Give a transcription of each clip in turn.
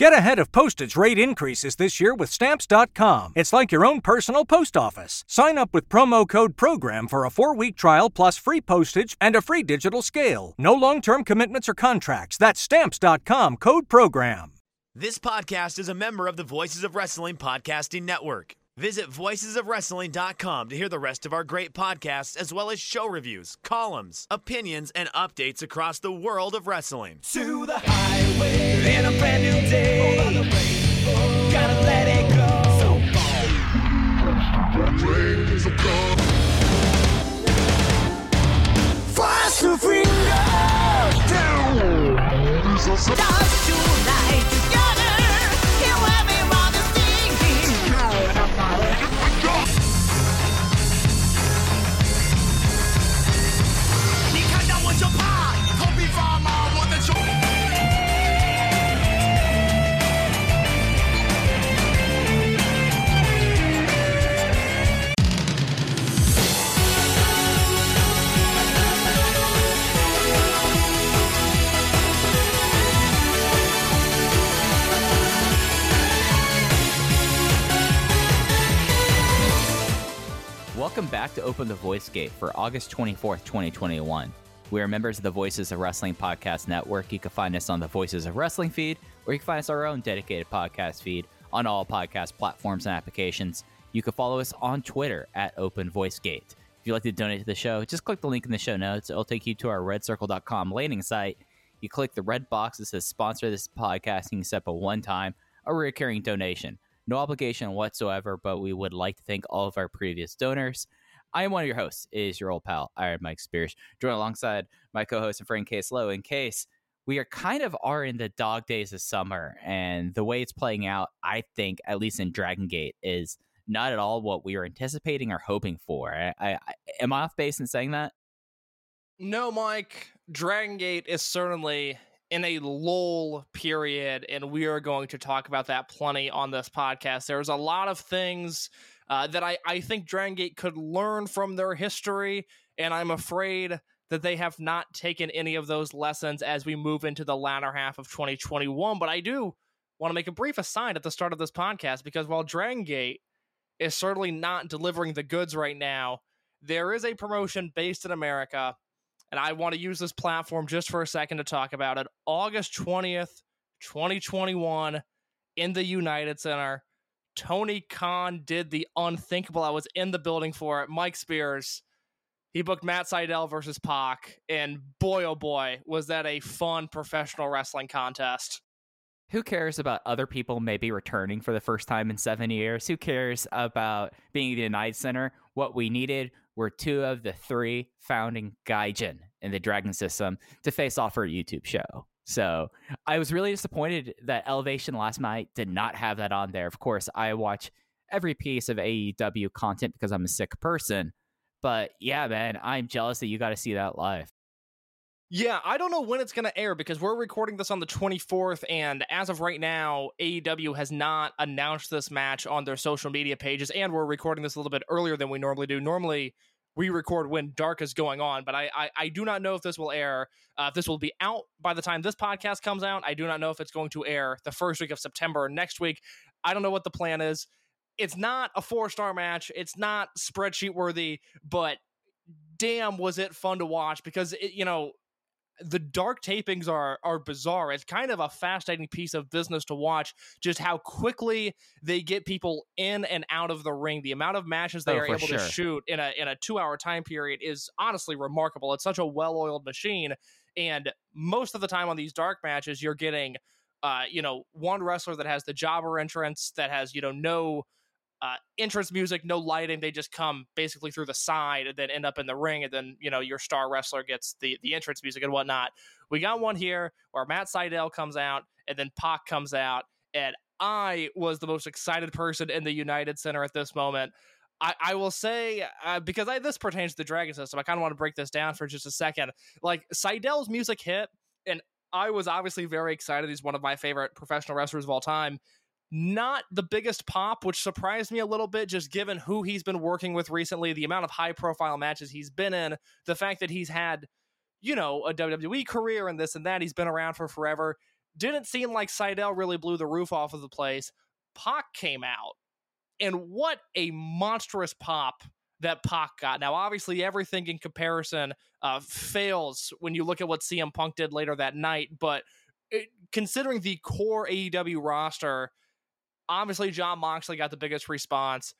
Get ahead of postage rate increases this year with Stamps.com. It's like your own personal post office. Sign up with promo code PROGRAM for a four week trial plus free postage and a free digital scale. No long term commitments or contracts. That's Stamps.com code PROGRAM. This podcast is a member of the Voices of Wrestling Podcasting Network. Visit voicesofwrestling.com to hear the rest of our great podcasts, as well as show reviews, columns, opinions, and updates across the world of wrestling. To the highway in a brand new day. Over gotta let it go. Fast to finger down. Stars tonight Welcome back to Open the Voice Gate for August 24th, 2021. We are members of the Voices of Wrestling Podcast Network. You can find us on the Voices of Wrestling feed, or you can find us our own dedicated podcast feed on all podcast platforms and applications. You can follow us on Twitter at Open Voice Gate. If you'd like to donate to the show, just click the link in the show notes. It'll take you to our redcircle.com landing site. You click the red box that says sponsor this podcast, and you set up a one time or recurring donation. No obligation whatsoever, but we would like to thank all of our previous donors. I am one of your hosts, is your old pal, Iron Mike Spears, joined alongside my co-host and friend Case Lowe. In case we are kind of are in the dog days of summer, and the way it's playing out, I think, at least in Dragon Gate, is not at all what we were anticipating or hoping for. I, I am I off base in saying that? No, Mike. Dragon Gate is certainly in a lull period, and we are going to talk about that plenty on this podcast. There's a lot of things uh, that I, I think Dragon Gate could learn from their history, and I'm afraid that they have not taken any of those lessons as we move into the latter half of 2021. But I do want to make a brief aside at the start of this podcast because while Dragon Gate is certainly not delivering the goods right now, there is a promotion based in America and I want to use this platform just for a second to talk about it. August 20th, 2021, in the United Center, Tony Khan did the unthinkable. I was in the building for it. Mike Spears, he booked Matt Sydal versus Pac, and boy, oh boy, was that a fun professional wrestling contest. Who cares about other people maybe returning for the first time in seven years? Who cares about being the United Center? What we needed were two of the three founding Gaijin in the Dragon system to face off for a YouTube show. So I was really disappointed that Elevation last night did not have that on there. Of course, I watch every piece of AEW content because I'm a sick person. But yeah, man, I'm jealous that you got to see that live. Yeah, I don't know when it's going to air because we're recording this on the 24th, and as of right now, AEW has not announced this match on their social media pages, and we're recording this a little bit earlier than we normally do. Normally, we record when dark is going on, but I I, I do not know if this will air. Uh, if this will be out by the time this podcast comes out, I do not know if it's going to air the first week of September or next week. I don't know what the plan is. It's not a four star match. It's not spreadsheet worthy, but damn, was it fun to watch because it, you know the dark tapings are are bizarre. It's kind of a fascinating piece of business to watch just how quickly they get people in and out of the ring. The amount of matches they Oh, are able sure. to shoot in a in a 2-hour time period is honestly remarkable. It's such a well-oiled machine and most of the time on these dark matches you're getting uh you know one wrestler that has the jobber entrance that has you know no uh, entrance music, no lighting. They just come basically through the side and then end up in the ring, and then you know your star wrestler gets the the entrance music and whatnot. We got one here where Matt Sydal comes out, and then Pac comes out, and I was the most excited person in the United Center at this moment. I, I will say uh, because I, this pertains to the Dragon System, I kind of want to break this down for just a second. Like Sydal's music hit, and I was obviously very excited. He's one of my favorite professional wrestlers of all time not the biggest pop, which surprised me a little bit, just given who he's been working with recently, the amount of high profile matches he's been in, the fact that he's had, you know, a WWE career and this and that. He's been around for forever. didn't seem like Sydal really blew the roof off of the place. Pac came out, and what a monstrous pop that Pac got. Now, obviously, everything in comparison uh, fails when you look at what CM Punk did later that night, but considering the core AEW roster, obviously Jon Moxley got the biggest response.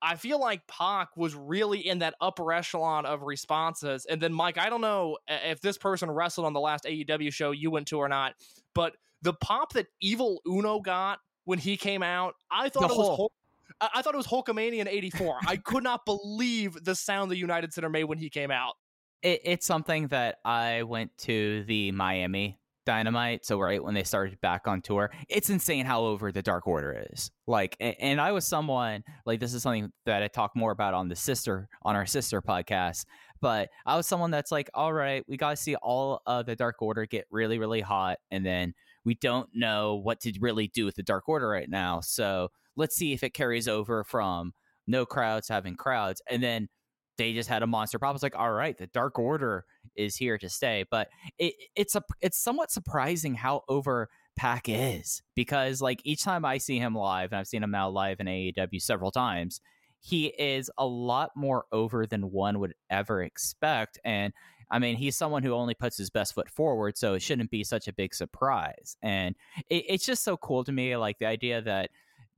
I feel like Pac was really in that upper echelon of responses. And then, Mike, I don't know if this person wrestled on the last AEW show you went to or not, but the pop that Evil Uno got when he came out, I thought The it was whole- Hulk. I I thought it was Hulkamania in '84. I could not believe the sound the United Center made when he came out. it, it's something that I went to the Miami Dynamite, so right when they started back on tour, it's insane how over the Dark Order is. Like, and I was someone like this is something that I talk more about on the sister on our sister podcast. But I was someone that's like, all right, we got to see all of the Dark Order get really, really hot, and then we don't know what to really do with the Dark Order right now. So let's see if it carries over from no crowds having crowds, and then they just had a monster pop. It's like, all right, the Dark Order is here to stay. But it, it's a it's somewhat surprising how over Pac is because like each time I see him live, and I've seen him now live in AEW several times, he is a lot more over than one would ever expect. And I mean, he's someone who only puts his best foot forward, so it shouldn't be such a big surprise. And it, it's just so cool to me, like the idea that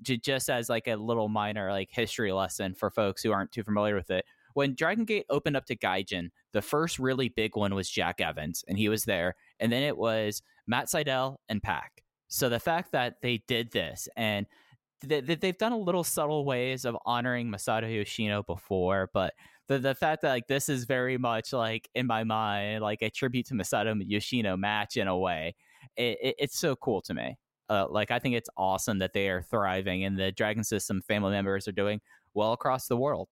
just as like a little minor like history lesson for folks who aren't too familiar with it when Dragon Gate opened up to Gaijin, the first really big one was Jack Evans, and he was there. And then it was Matt Sydal and Pac. So the fact that they did this and th- th- they've done a little subtle ways of honoring Masato Yoshino before, but the the fact that like this is very much like in my mind like a tribute to Masato Yoshino match in a way, it, it, it's so cool to me. Uh, like I think it's awesome that they are thriving and the Dragon System family members are doing well across the world.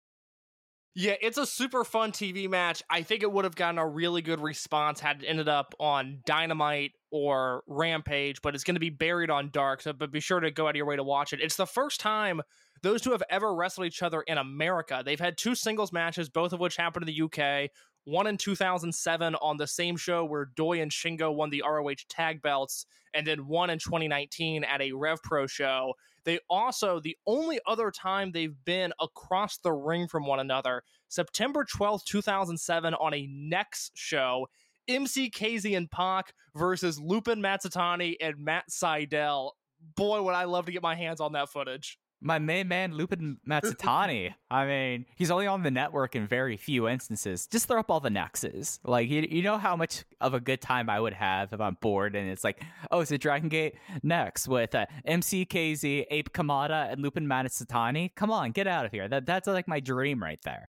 Yeah, it's a super fun TV match. I think it would have gotten a really good response had it ended up on Dynamite or Rampage, but it's going to be buried on Dark. So, but be sure to go out of your way to watch it. It's the first time those two have ever wrestled each other in America. They've had two singles matches, both of which happened in the UK. One in 2007 on the same show where Doi and Shingo won the ROH tag belts, and then one in 2019 at a Rev Pro show. They also, the only other time they've been across the ring from one another, September 12th, 2007, on a Next show, MC KZ and Pac versus Lupin Matsutani and Matt Sydal. Boy, would I love to get my hands on that footage. My main man Lupin Matsutani. I mean, he's only on the network in very few instances. Just throw up all the nexus. Like you, you know how much of a good time I would have if I'm bored and it's like, oh, it's a Dragon Gate next with uh, MCKZ, Ape Kamada, and Lupin Matsutani. Come on, get out of here. That that's like my dream right there.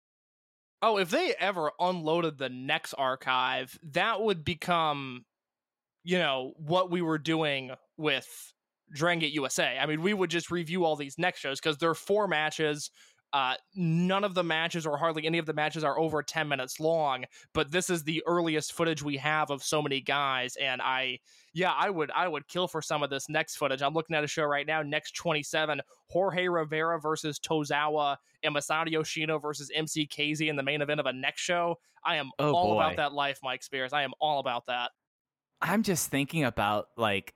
Oh, if they ever unloaded the Next archive, that would become, you know, what we were doing with Dragon Gate USA. I mean, we would just review all these next shows because there are four matches. Uh, none of the matches, or hardly any of the matches, are over 10 minutes long. But this is the earliest footage we have of so many guys, and I, yeah, I would, I would kill for some of this next footage. I'm looking at a show right now, next 27, Jorge Rivera versus Tozawa, and Masato Yoshino versus MC KZ in the main event of a next show. I am Oh, all boy. about that life, Mike Spears. I am all about that. I'm just thinking about like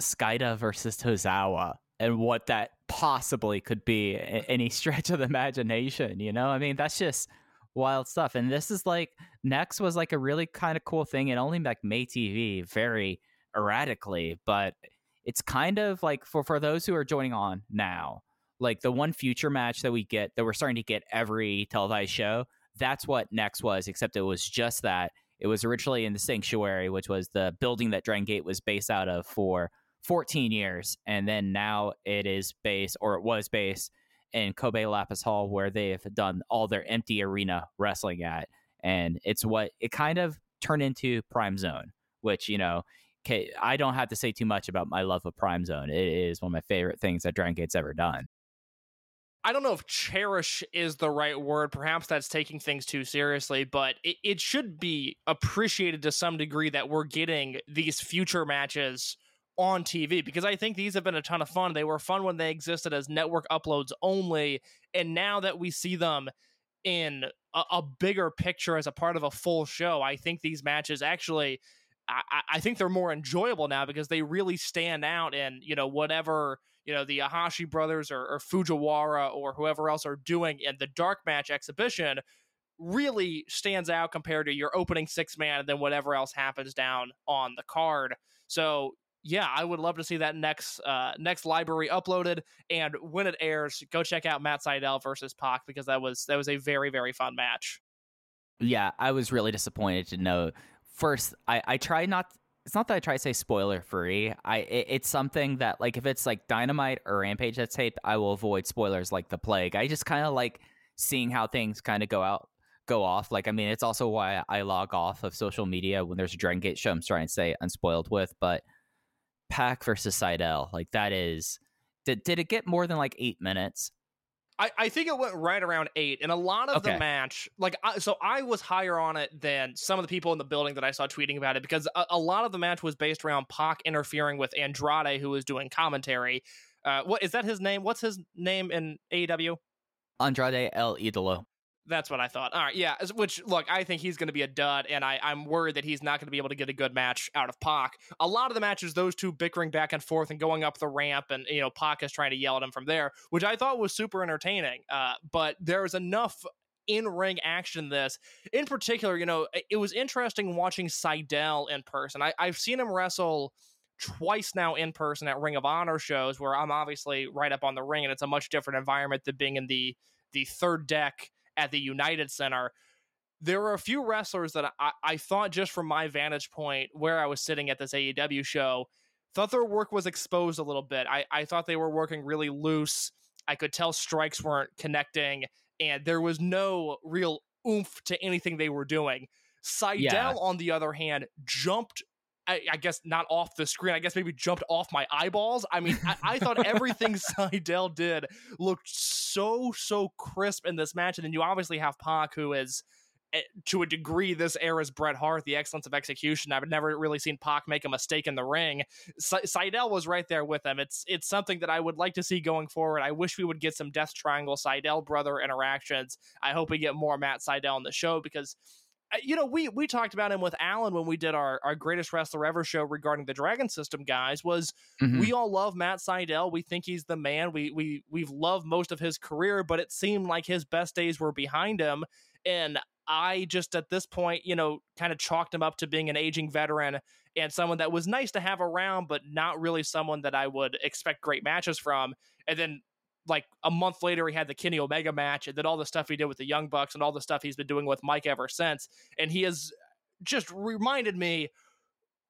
Skida versus Tozawa and what that possibly could be any stretch of the imagination. You know, I mean, that's just wild stuff. And this is like Next was like a really kind of cool thing. It only like made TV very erratically, but it's kind of like for for those who are joining on now, like the one future match that we get that we're starting to get every televised show. That's what Next was, except it was just that. It was originally in the Sanctuary, which was the building that Dragon Gate was based out of for 14 years. And then now it is based, or it was based in Kobe Lapis Hall, where they've done all their empty arena wrestling at. And it's what it kind of turned into Prime Zone, which, you know, I don't have to say too much about my love of Prime Zone. It is one of my favorite things that Dragon Gate's ever done. I don't know if cherish is the right word. Perhaps that's taking things too seriously, but it, it should be appreciated to some degree that we're getting these future matches on TV because I think these have been a ton of fun. They were fun when they existed as network uploads only. And now that we see them in a, a bigger picture as a part of a full show, I think these matches actually I, I think they're more enjoyable now because they really stand out and you know whatever you know the Ahashi brothers or, or Fujiwara or whoever else are doing in the dark match exhibition really stands out compared to your opening six man and then whatever else happens down on the card. So yeah, I would love to see that next uh, next library uploaded, and when it airs, go check out Matt Sydal versus Pac because that was that was a very very fun match. Yeah, I was really disappointed to know. First, I I try not. It's not that I try to say spoiler free. I it, it's something that like if it's like Dynamite or Rampage that's taped, I will avoid spoilers like the plague. I just kind of like seeing how things kind of go out go off. Like I mean, it's also why I log off of social media when there's a Dragon Gate show. I'm trying to stay unspoiled with, but Pac versus Sydal. Like that is did did it get more than like eight minutes? I, I think it went right around eight, and a lot of Okay. the match, like, I, so I was higher on it than some of the people in the building that I saw tweeting about it because a, a lot of the match was based around Pac interfering with Andrade, who was doing commentary. Uh, what is that his name? What's his name in AEW? Andrade El Idolo. That's what I thought. All right, yeah. Which look, I think he's going to be a dud, and I, I'm worried that he's not going to be able to get a good match out of Pac. A lot of the matches, those two bickering back and forth and going up the ramp, and you know Pac is trying to yell at him from there, which I thought was super entertaining. Uh, but there was enough in ring action this. In particular, you know, it- it was interesting watching Sydal in person. I, I've seen him wrestle twice now in person at Ring of Honor shows where I'm obviously right up on the ring and it's a much different environment than being in the the third deck at the United Center. There were a few wrestlers that I, I thought just from my vantage point where I was sitting at this AEW show, thought their work was exposed a little bit. I, I thought they were working really loose. I could tell strikes weren't connecting, and there was no real oomph to anything they were doing. Sydal, Yeah. on the other hand, jumped I, I guess not off the screen. I guess maybe jumped off my eyeballs. I mean, I, I thought everything Sydal did looked so so crisp in this match, and then you obviously have Pac, who is eh, to a degree this era's Bret Hart, the excellence of execution. I've never really seen Pac make a mistake in the ring. Se- Sydal was right there with him. It's it's something that I would like to see going forward. I wish we would get some Death Triangle Sydal brother interactions. I hope we get more Matt Sydal on the show because you know, we we talked about him with Alan when we did our, our greatest wrestler ever show regarding the Dragon System guys. Was Mhm. we all love Matt Sydal? We think he's the man. We we we've loved most of his career, but it seemed like his best days were behind him. And I just at this point, you know, kind of chalked him up to being an aging veteran and someone that was nice to have around, but not really someone that I would expect great matches from. And then like a month later, he had the Kenny Omega match, and then all the stuff he did with the Young Bucks, and all the stuff he's been doing with Mike ever since. And he has just reminded me,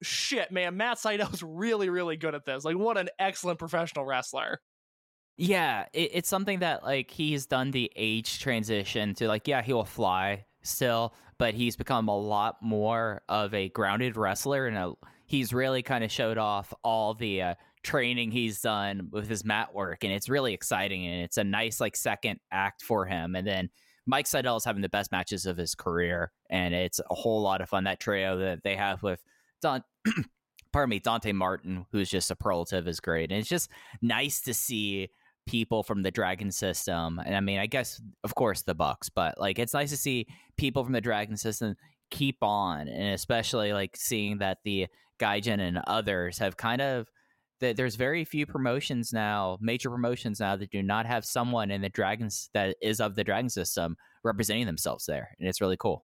shit, man, Matt Sydal's really, really good at this. Like, what an excellent professional wrestler. Yeah, it, it's something that like he's done the age transition to like yeah he will fly still, but he's become a lot more of a grounded wrestler and a, he's really kind of showed off all the uh, training he's done with his mat work and it's really exciting and it's a nice like second act for him and then Mike Sydal is having the best matches of his career and it's a whole lot of fun that trio that they have with Don pardon me Dante Martin who's just superlative is great and it's just nice to see people from the dragon system and i mean i guess of course the bucks but like it's nice to see people from the dragon system keep on and especially like seeing that the gaijin and others have kind of that there's very few promotions now major promotions now that do not have someone in the dragons that is of the dragon system representing themselves there and it's really cool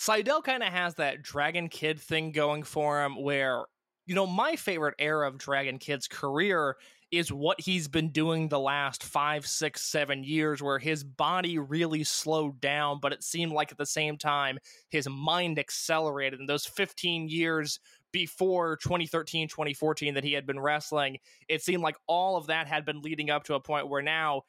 Sydal kind of has that Dragon Kid thing going for him where, you know, my favorite era of Dragon Kid's career is what he's been doing the last five, six, seven years, where his body really slowed down, but it seemed like at the same time his mind accelerated. In those 15 years before 2013, 2014 that he had been wrestling, it seemed like all of that had been leading up to a point where now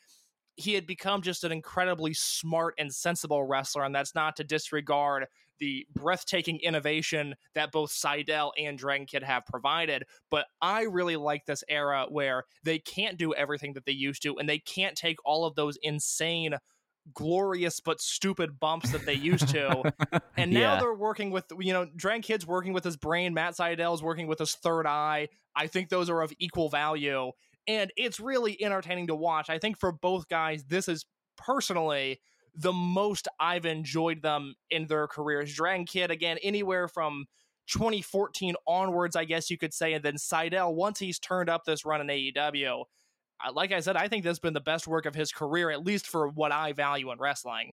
he had become just an incredibly smart and sensible wrestler, and that's not to disregard the breathtaking innovation that both Sydal and Dragon Kid have provided. But I really like this era where they can't do everything that they used to, and they can't take all of those insane, glorious but stupid bumps that they used to. and now Yeah. they're working with, you know, Dragon Kid's working with his brain, Matt Sydal's working with his third eye. I think those are of equal value and it's really entertaining to watch. I think for both guys, this is personally the most I've enjoyed them in their careers. Dragon Kid, again, anywhere from 2014 onwards, I guess you could say. And then Sydal, once he's turned up this run in AEW, like I said, I think this has been the best work of his career, at least for what I value in wrestling.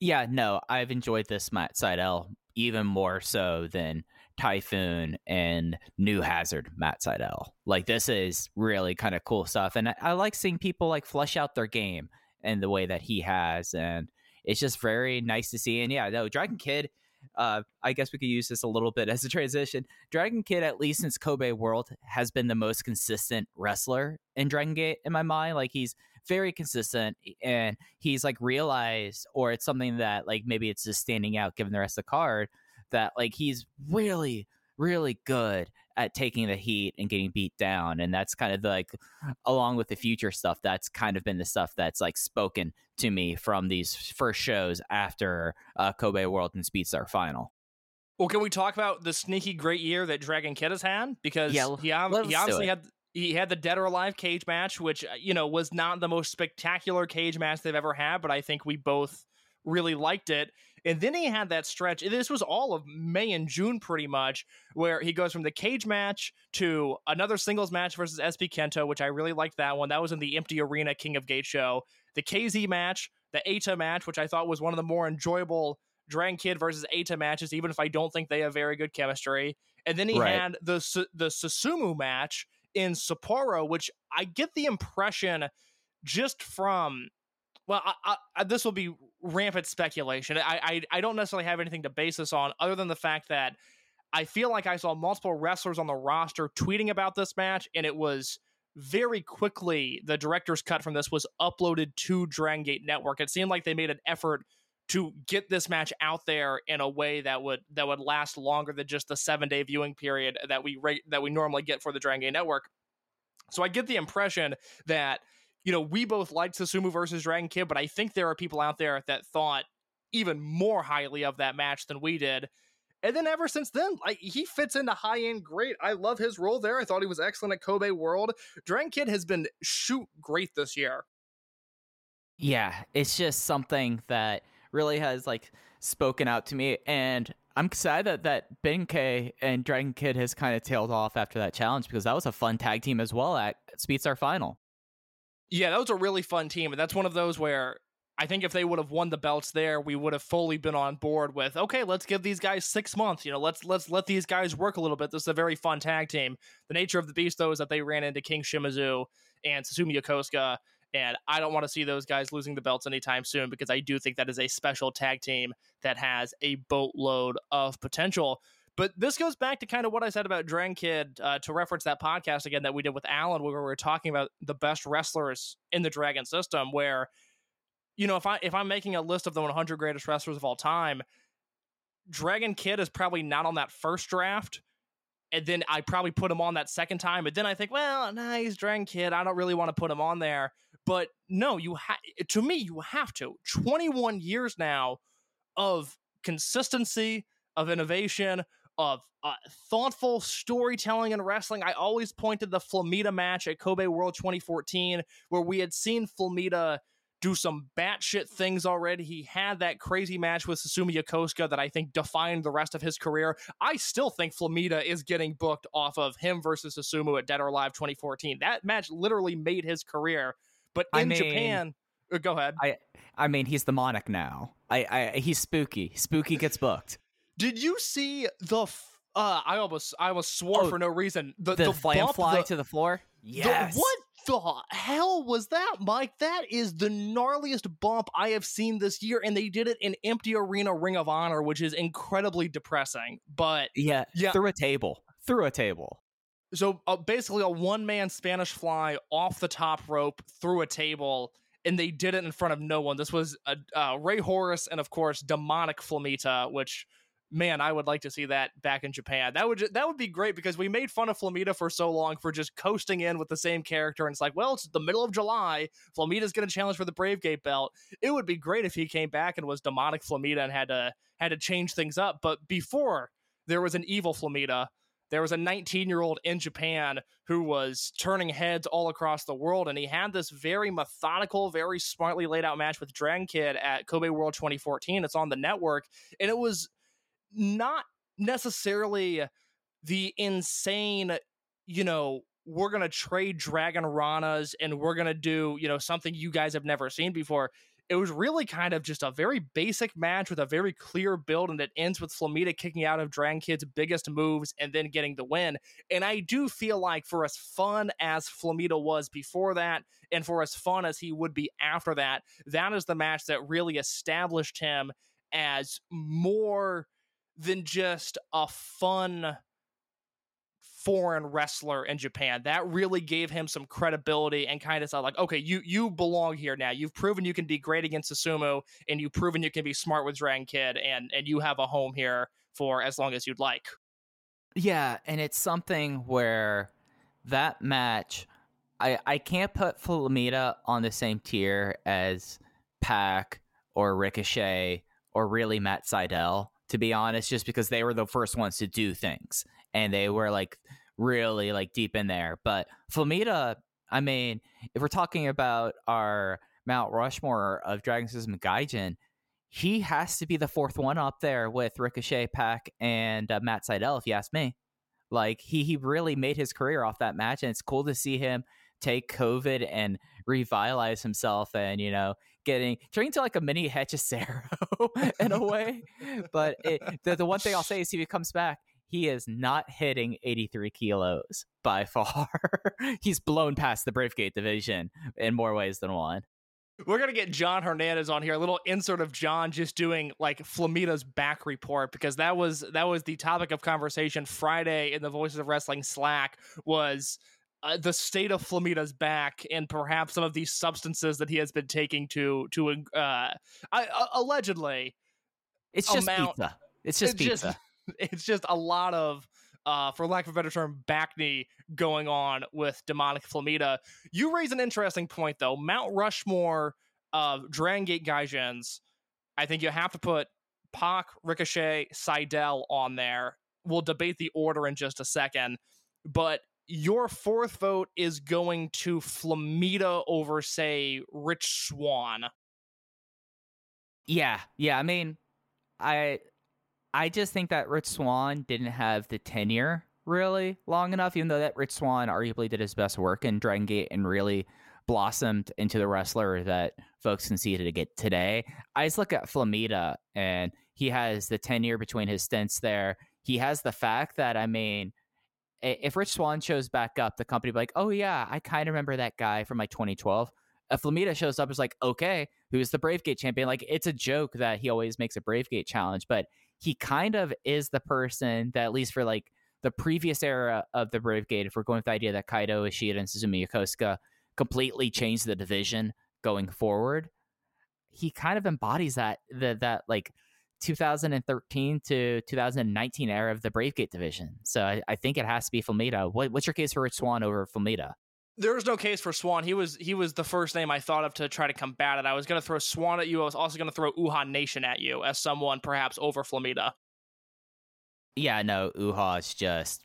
Yeah, no, I've enjoyed this Matt Sydal even more so than Typhoon and New Hazard Matt Sydal. Like this is really kind of cool stuff, and I, I like seeing people like flesh out their game in the way that he has, and it's just very nice to see. And yeah, no, Dragon Kid. Uh, I guess we could use this a little bit as a transition. Dragon Kid, at least since Kobe World, has been the most consistent wrestler in Dragon Gate in my mind. Like he's very consistent and he's like realized or it's something that like maybe it's just standing out given the rest of the card that like he's really really good at taking the heat and getting beat down and that's kind of like along with the future stuff that's kind of been the stuff that's like spoken to me from these first shows after uh, kobe world and speedstar final. Well can we talk about the sneaky great year that dragon kid has had? Because Yeah, he, let's he obviously had he had the dead or alive cage match which uh, you know was not the most spectacular cage match they've ever had but i think we both really liked it and then he had that stretch this was all of may and june pretty much where he goes from the cage match to another singles match versus sp kento which i really liked that one. That was in the empty arena king of gate show. The kz match the Ata match which i thought was one of the more enjoyable dragon kid versus Ata matches even if i don't think they have very good chemistry. And then he Right. had the the susumu match in sapporo which i get the impression just from well, I, I, this will be rampant speculation. I, I I don't necessarily have anything to base this on, other than the fact that I feel like I saw multiple wrestlers on the roster tweeting about this match, and it was very quickly the director's cut from this was uploaded to Dragon Gate Network. It seemed like they made an effort to get this match out there in a way that would that would last longer than just the seven day viewing period that we rate that we normally get for the Dragon Gate Network. So I get the impression that you know we both liked Susumu versus Dragon Kid, but I think there are people out there that thought even more highly of that match than we did. And then ever since then, he fits into high end great. I love his role there. I thought he was excellent at Kobe World. Dragon Kid has been shoot great this year. yeah it's just something that really has like spoken out to me and i'm sad that, that Benkei and dragon kid has kind of tailed off after that challenge because that was a fun tag team as well at speedstar final Yeah, that was a really fun team, and that's one of those where I think if they would have won the belts there, we would have fully been on board with okay, let's give these guys six months. You know, let's let's let these guys work a little bit. This is a very fun tag team. The nature of the beast, though, is that they ran into King Shimazu and Susumu Yokosuka, and I don't want to see those guys losing the belts anytime soon because I do think that is a special tag team that has a boatload of potential. But this goes back to kind of what I said about Dragon Kid uh, to reference that podcast again that we did with Alan, where we were talking about the best wrestlers in the Dragon system. Where, you know, if I if I'm making a list of the 100 greatest wrestlers of all time, Dragon Kid is probably not on that first draft, and then I probably put him on that second time. But then I think, well, nah, he's Dragon Kid. I don't really want to put him on there. But no, you ha- to me, you have to. 21 years now of consistency, of innovation, of uh, thoughtful storytelling in wrestling. I always pointed the Flamita match at Kobe World 2014, where we had seen Flamita do some batshit things already. He had that crazy match with Susumu Yokosuka that I think defined the rest of his career. I still think Flamita is getting booked off of him versus Susumu at Dead or Alive 2014. That match literally made his career. But I in mean- Japan, uh, go ahead. I I mean, he's the monarch now. I, I he's spooky. Spooky gets booked. Did you see the? F- uh, I almost, I almost swore Oh, for no reason. The, The, the flam bump, fly the- to the floor. the- Yes. what the hell was that, Mike? That is the gnarliest bump I have seen this year, and they did it in empty arena Ring of Honor, which is incredibly depressing. But Yeah. Yeah. Through a table. Through a table. so uh, basically, a one-man Spanish fly off the top rope through a table. And they did it in front of no one. This was uh, uh, Rey Horus and, of course, demonic Flamita, which man, I would like to see that back in Japan. That would that would be great because we made fun of Flamita for so long for just coasting in with the same character, and it's like, well, it's the middle of July. Flamita's going to challenge for the Brave Gate belt. It would be great if he came back and was demonic Flamita and had to had to change things up. But before there was an evil Flamita. There was a 19 year old in Japan who was turning heads all across the world, and he had this very methodical, very smartly laid out match with Dragon Kid at Kobe World 2014. It's on the network, and it was not necessarily the insane, you know, we're going to trade Dragon Ranas and we're going to do, you know, something you guys have never seen before. It was really kind of just a very basic match with a very clear build, and it ends with Flamita kicking out of Dragon Kid's biggest moves and then getting the win. And I do feel like for as fun as Flamita was before that, and for as fun as he would be after that, that is the match that really established him as more than just a fun foreign wrestler in Japan. That really gave him some credibility and kind of said like, okay, you you belong here now. You've proven you can be great against Susumu, and you've proven you can be smart with Dragon Kid, and and you have a home here for as long as you'd like. Yeah, and it's something where that match, I I can't put Flamita on the same tier as Pac or Ricochet or really Matt Sydal, to be honest, just because they were the first ones to do things and they were like really like deep in there. But Flamita, I mean, if we're talking about our Mount Rushmore of Dragon System Gaijin, he has to be the fourth one up there with Ricochet, Pac, and uh, Matt Sydal, if you ask me. Like he he really made his career off that match, and it's cool to see him take COVID and revitalize himself, and you know, getting turning to like a mini Hechicero in a way. But it, the the one thing I'll say is if he comes back, he is not hitting 83 kilos by far. He's blown past the Bravegate division in more ways than one. We're gonna get John Hernandez on here. A little insert of John just doing like Flamita's back report because that was that was the topic of conversation Friday in the Voices of Wrestling Slack was uh, the state of Flamita's back and perhaps some of these substances that he has been taking to to uh, I, uh allegedly. It's just Amount- pizza. It's just it's pizza. just it's just a lot of uh, for lack of a better term, back knee going on with demonic Flamita. You raise an interesting point though. Mount Rushmore of Dragon Gate Gaijins. I think you have to put Pac, Ricochet, Sydal on there. We'll debate the order in just a second, but your fourth vote is going to Flamita over, say, Rich Swan. Yeah, yeah. I mean, I I just think that Rich Swan didn't have the tenure really long enough, even though that Rich Swan arguably did his best work in Dragon Gate and really blossomed into the wrestler that folks can see to get today. I just look at Flamita and he has the tenure between his stints there. He has the fact that I mean, if Rich Swan shows back up, the company be like, oh yeah, I kind of remember that guy from like 2012. If Flamita shows up, it's like, okay, who's the Bravegate champion? Like, it's a joke that he always makes a Bravegate challenge, but he kind of is the person that, at least for like the previous era of the Bravegate, if we're going with the idea that Kaito, Ishida, and Susumu Yokosuka completely changed the division going forward, he kind of embodies that that that like 2013 to 2019 era of the Bravegate division. So I, I think it has to be Flamita. What, what's your case for Rich Swan over Flamita? There was no case for Swan. He was he was the first name I thought of to try to combat it. I was going to throw Swan at you. I was also going to throw Uhaa Nation at you as someone perhaps over Flamita. Yeah, no, Uhaa is just.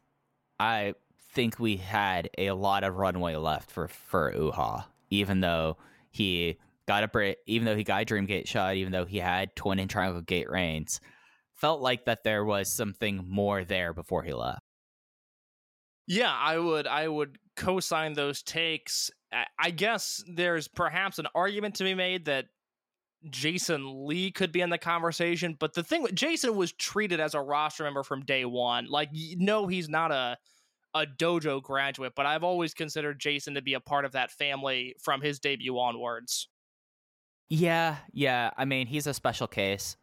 I think we had a lot of runway left for for Uhaa, even though he got a break, even though he got Dreamgate shot, even though he had twin and triangle gate reigns. Felt like that there was something more there before he left. Yeah, I would I would co-sign those takes. I- guess there's perhaps an argument to be made that Jason Lee could be in the conversation, but the thing with Jason was treated as a roster member from day one. Like, no, he's not a a dojo graduate, but I've always considered Jason to be a part of that family from his debut onwards. Yeah, yeah. I mean, he's a special case.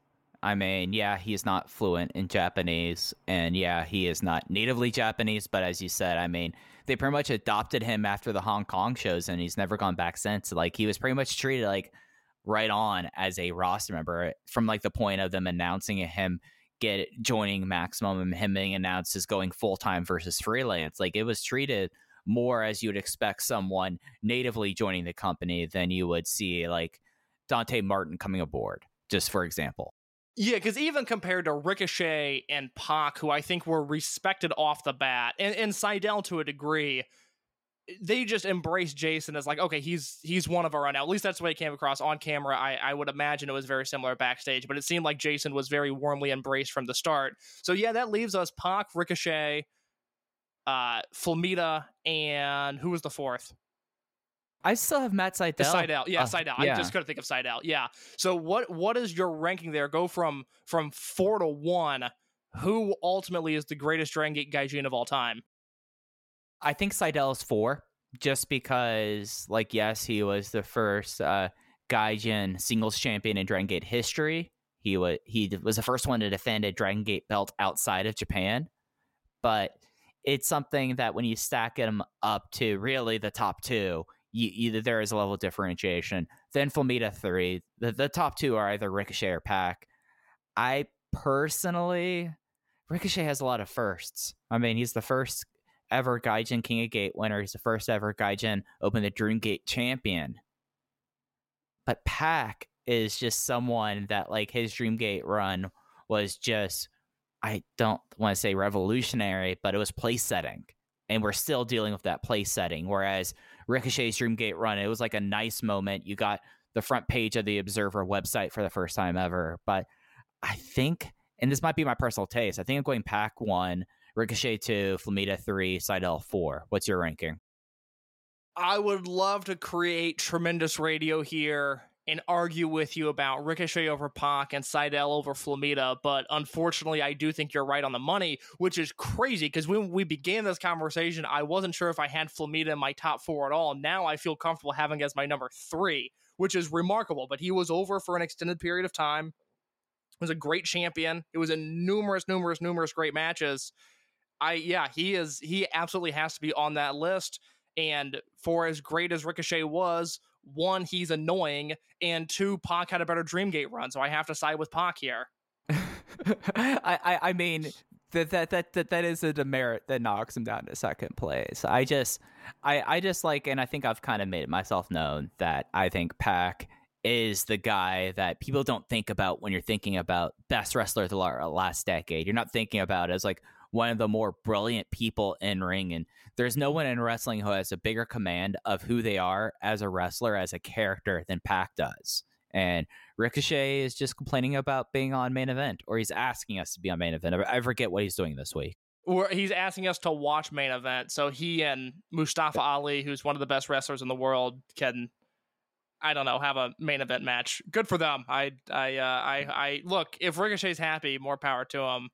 I mean, yeah, he's not fluent in Japanese, and yeah, he is not natively Japanese. But as you said, I mean, they pretty much adopted him after the Hong Kong shows, and he's never gone back since. Like he was pretty much treated like right on as a roster member from like the point of them announcing him get joining Maximum and him being announced as going full time versus freelance. Like it was treated more as you would expect someone natively joining the company than you would see like Dante Martin coming aboard, just for example. Yeah, because even compared to Ricochet and Pac, who I think were respected off the bat, and, and Sydal to a degree, they just embrace Jason as like, okay, he's he's one of our now. At least that's the way it came across on camera. I, I would imagine it was very similar backstage, but it seemed like Jason was very warmly embraced from the start. So yeah, that leaves us Pac, Ricochet, uh, Flamita, and who was the fourth? I still have Matt Sydal. Sydal. Yeah, Uh, Sydal. yeah. I just couldn't think of Sydal. Yeah. So what what is your ranking there? Go from from four to one. Who ultimately is the greatest Dragon Gate Gaijin of all time? I think Sydal is four, just because, like, yes, he was the first uh, Gaijin singles champion in Dragon Gate history. He was he was the first one to defend a Dragon Gate belt outside of Japan, but it's something that when you stack him up to really the top two, you, you there is a level of differentiation. Then Flamita three, the the top two are either Ricochet or Pac. I personally, Ricochet has a lot of firsts. I mean, he's the first ever Gaijin King of Gate winner. He's the first ever Gaijin Open the Dream Gate champion. But Pac is just someone that like his Dream Gate run was just I don't want to say revolutionary, but it was place setting. And we're still dealing with that place setting. Whereas Ricochet's Dream Gate run, it was like a nice moment. You got the front page of the Observer website for the first time ever. But I think, and this might be my personal taste, I think I'm going Pac one, Ricochet two, Flamita three, Sydal four. What's your ranking? I would love to create tremendous radio here and argue with you about Ricochet over Pac and Sydal over Flamita, but unfortunately, I do think you're right on the money, which is crazy because when we began this conversation, I wasn't sure if I had Flamita in my top four at all. Now I feel comfortable having as my number three, which is remarkable. But he was over for an extended period of time. Was a great champion. It was in numerous, numerous, numerous great matches. I yeah, he is. He absolutely has to be on that list. And for as great as Ricochet was, one, he's annoying, and two, Pac had a better Dreamgate run, so I have to side with Pac here. I, I I mean that that that that that is a demerit that knocks him down to second place. I just I I just like and I think I've kind of made myself known that I think Pac is the guy that people don't think about when you're thinking about best wrestler of the last decade. You're not thinking about it as like one of the more brilliant people in ring and there's no one in wrestling who has a bigger command of who they are as a wrestler as a character than Pac does. And Ricochet is just complaining about being on main event, or he's asking us to be on main event. I forget what he's doing this week. Or he's asking us to watch main event, so he and Mustafa Ali, who's one of the best wrestlers in the world, can I don't know have a main event match. Good for them. I I uh, I I look if Ricochet's happy, more power to him.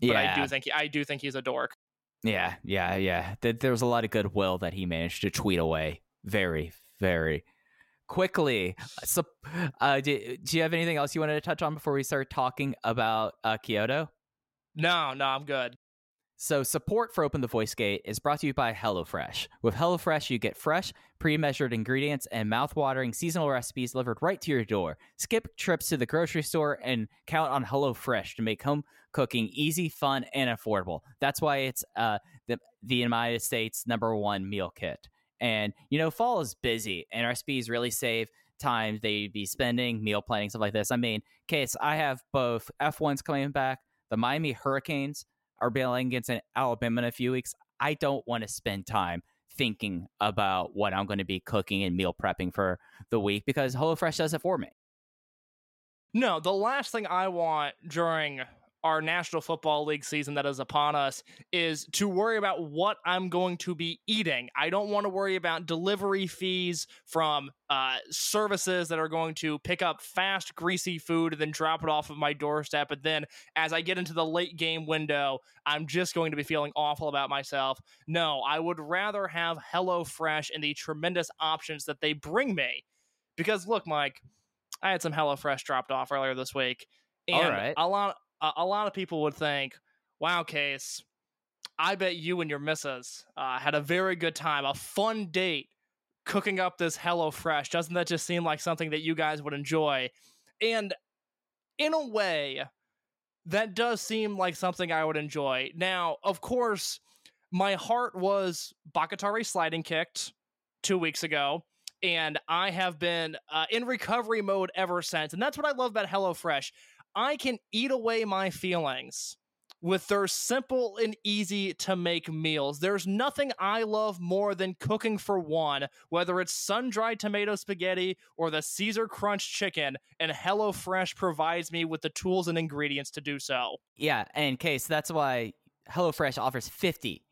But I do think I do think he's a dork. yeah, yeah, yeah. There, there was a lot of goodwill that he managed to tweet away very, very quickly. So, uh, do, do you have anything else you wanted to touch on before we start talking about uh, Kyoto? No, no, I'm good. So, support for Open the Voice Gate is brought to you by HelloFresh. With HelloFresh, you get fresh, pre measured ingredients and mouth-watering seasonal recipes delivered right to your door. Skip trips to the grocery store and count on HelloFresh to make home cooking easy, fun, and affordable. That's why it's uh, the, the United States number one meal kit. And, you know, fall is busy, and recipes really save time they'd be spending meal planning, stuff like this. I mean, case I have both F1s coming back, the Miami Hurricanes are bailing against Alabama in a few weeks. I don't want to spend time thinking about what I'm going to be cooking and meal prepping for the week because HelloFresh does it for me. No, the last thing I want during our National Football League season that is upon us is to worry about what I'm going to be eating. I don't want to worry about delivery fees from uh, services that are going to pick up fast, greasy food and then drop it off of my doorstep. And then as I get into the late game window, I'm just going to be feeling awful about myself. No, I would rather have HelloFresh and the tremendous options that they bring me. Because look, Mike, I had some HelloFresh dropped off earlier this week, and All right. a lot a, lot of people would think, "Wow, Case, I bet you and your missus uh, had a very good time, a fun date cooking up this HelloFresh. Doesn't that just seem like something that you guys would enjoy?" And in a way, that does seem like something I would enjoy. Now, of course, my heart was Bakatare sliding kicked two weeks ago and I have been uh, in recovery mode ever since. And that's what I love about HelloFresh. I can eat away my feelings with their simple and easy to make meals. There's nothing I love more than cooking for one, whether it's sun dried tomato spaghetti or the Caesar Crunch chicken, and HelloFresh provides me with the tools and ingredients to do so. Yeah, and case that's why HelloFresh offers 50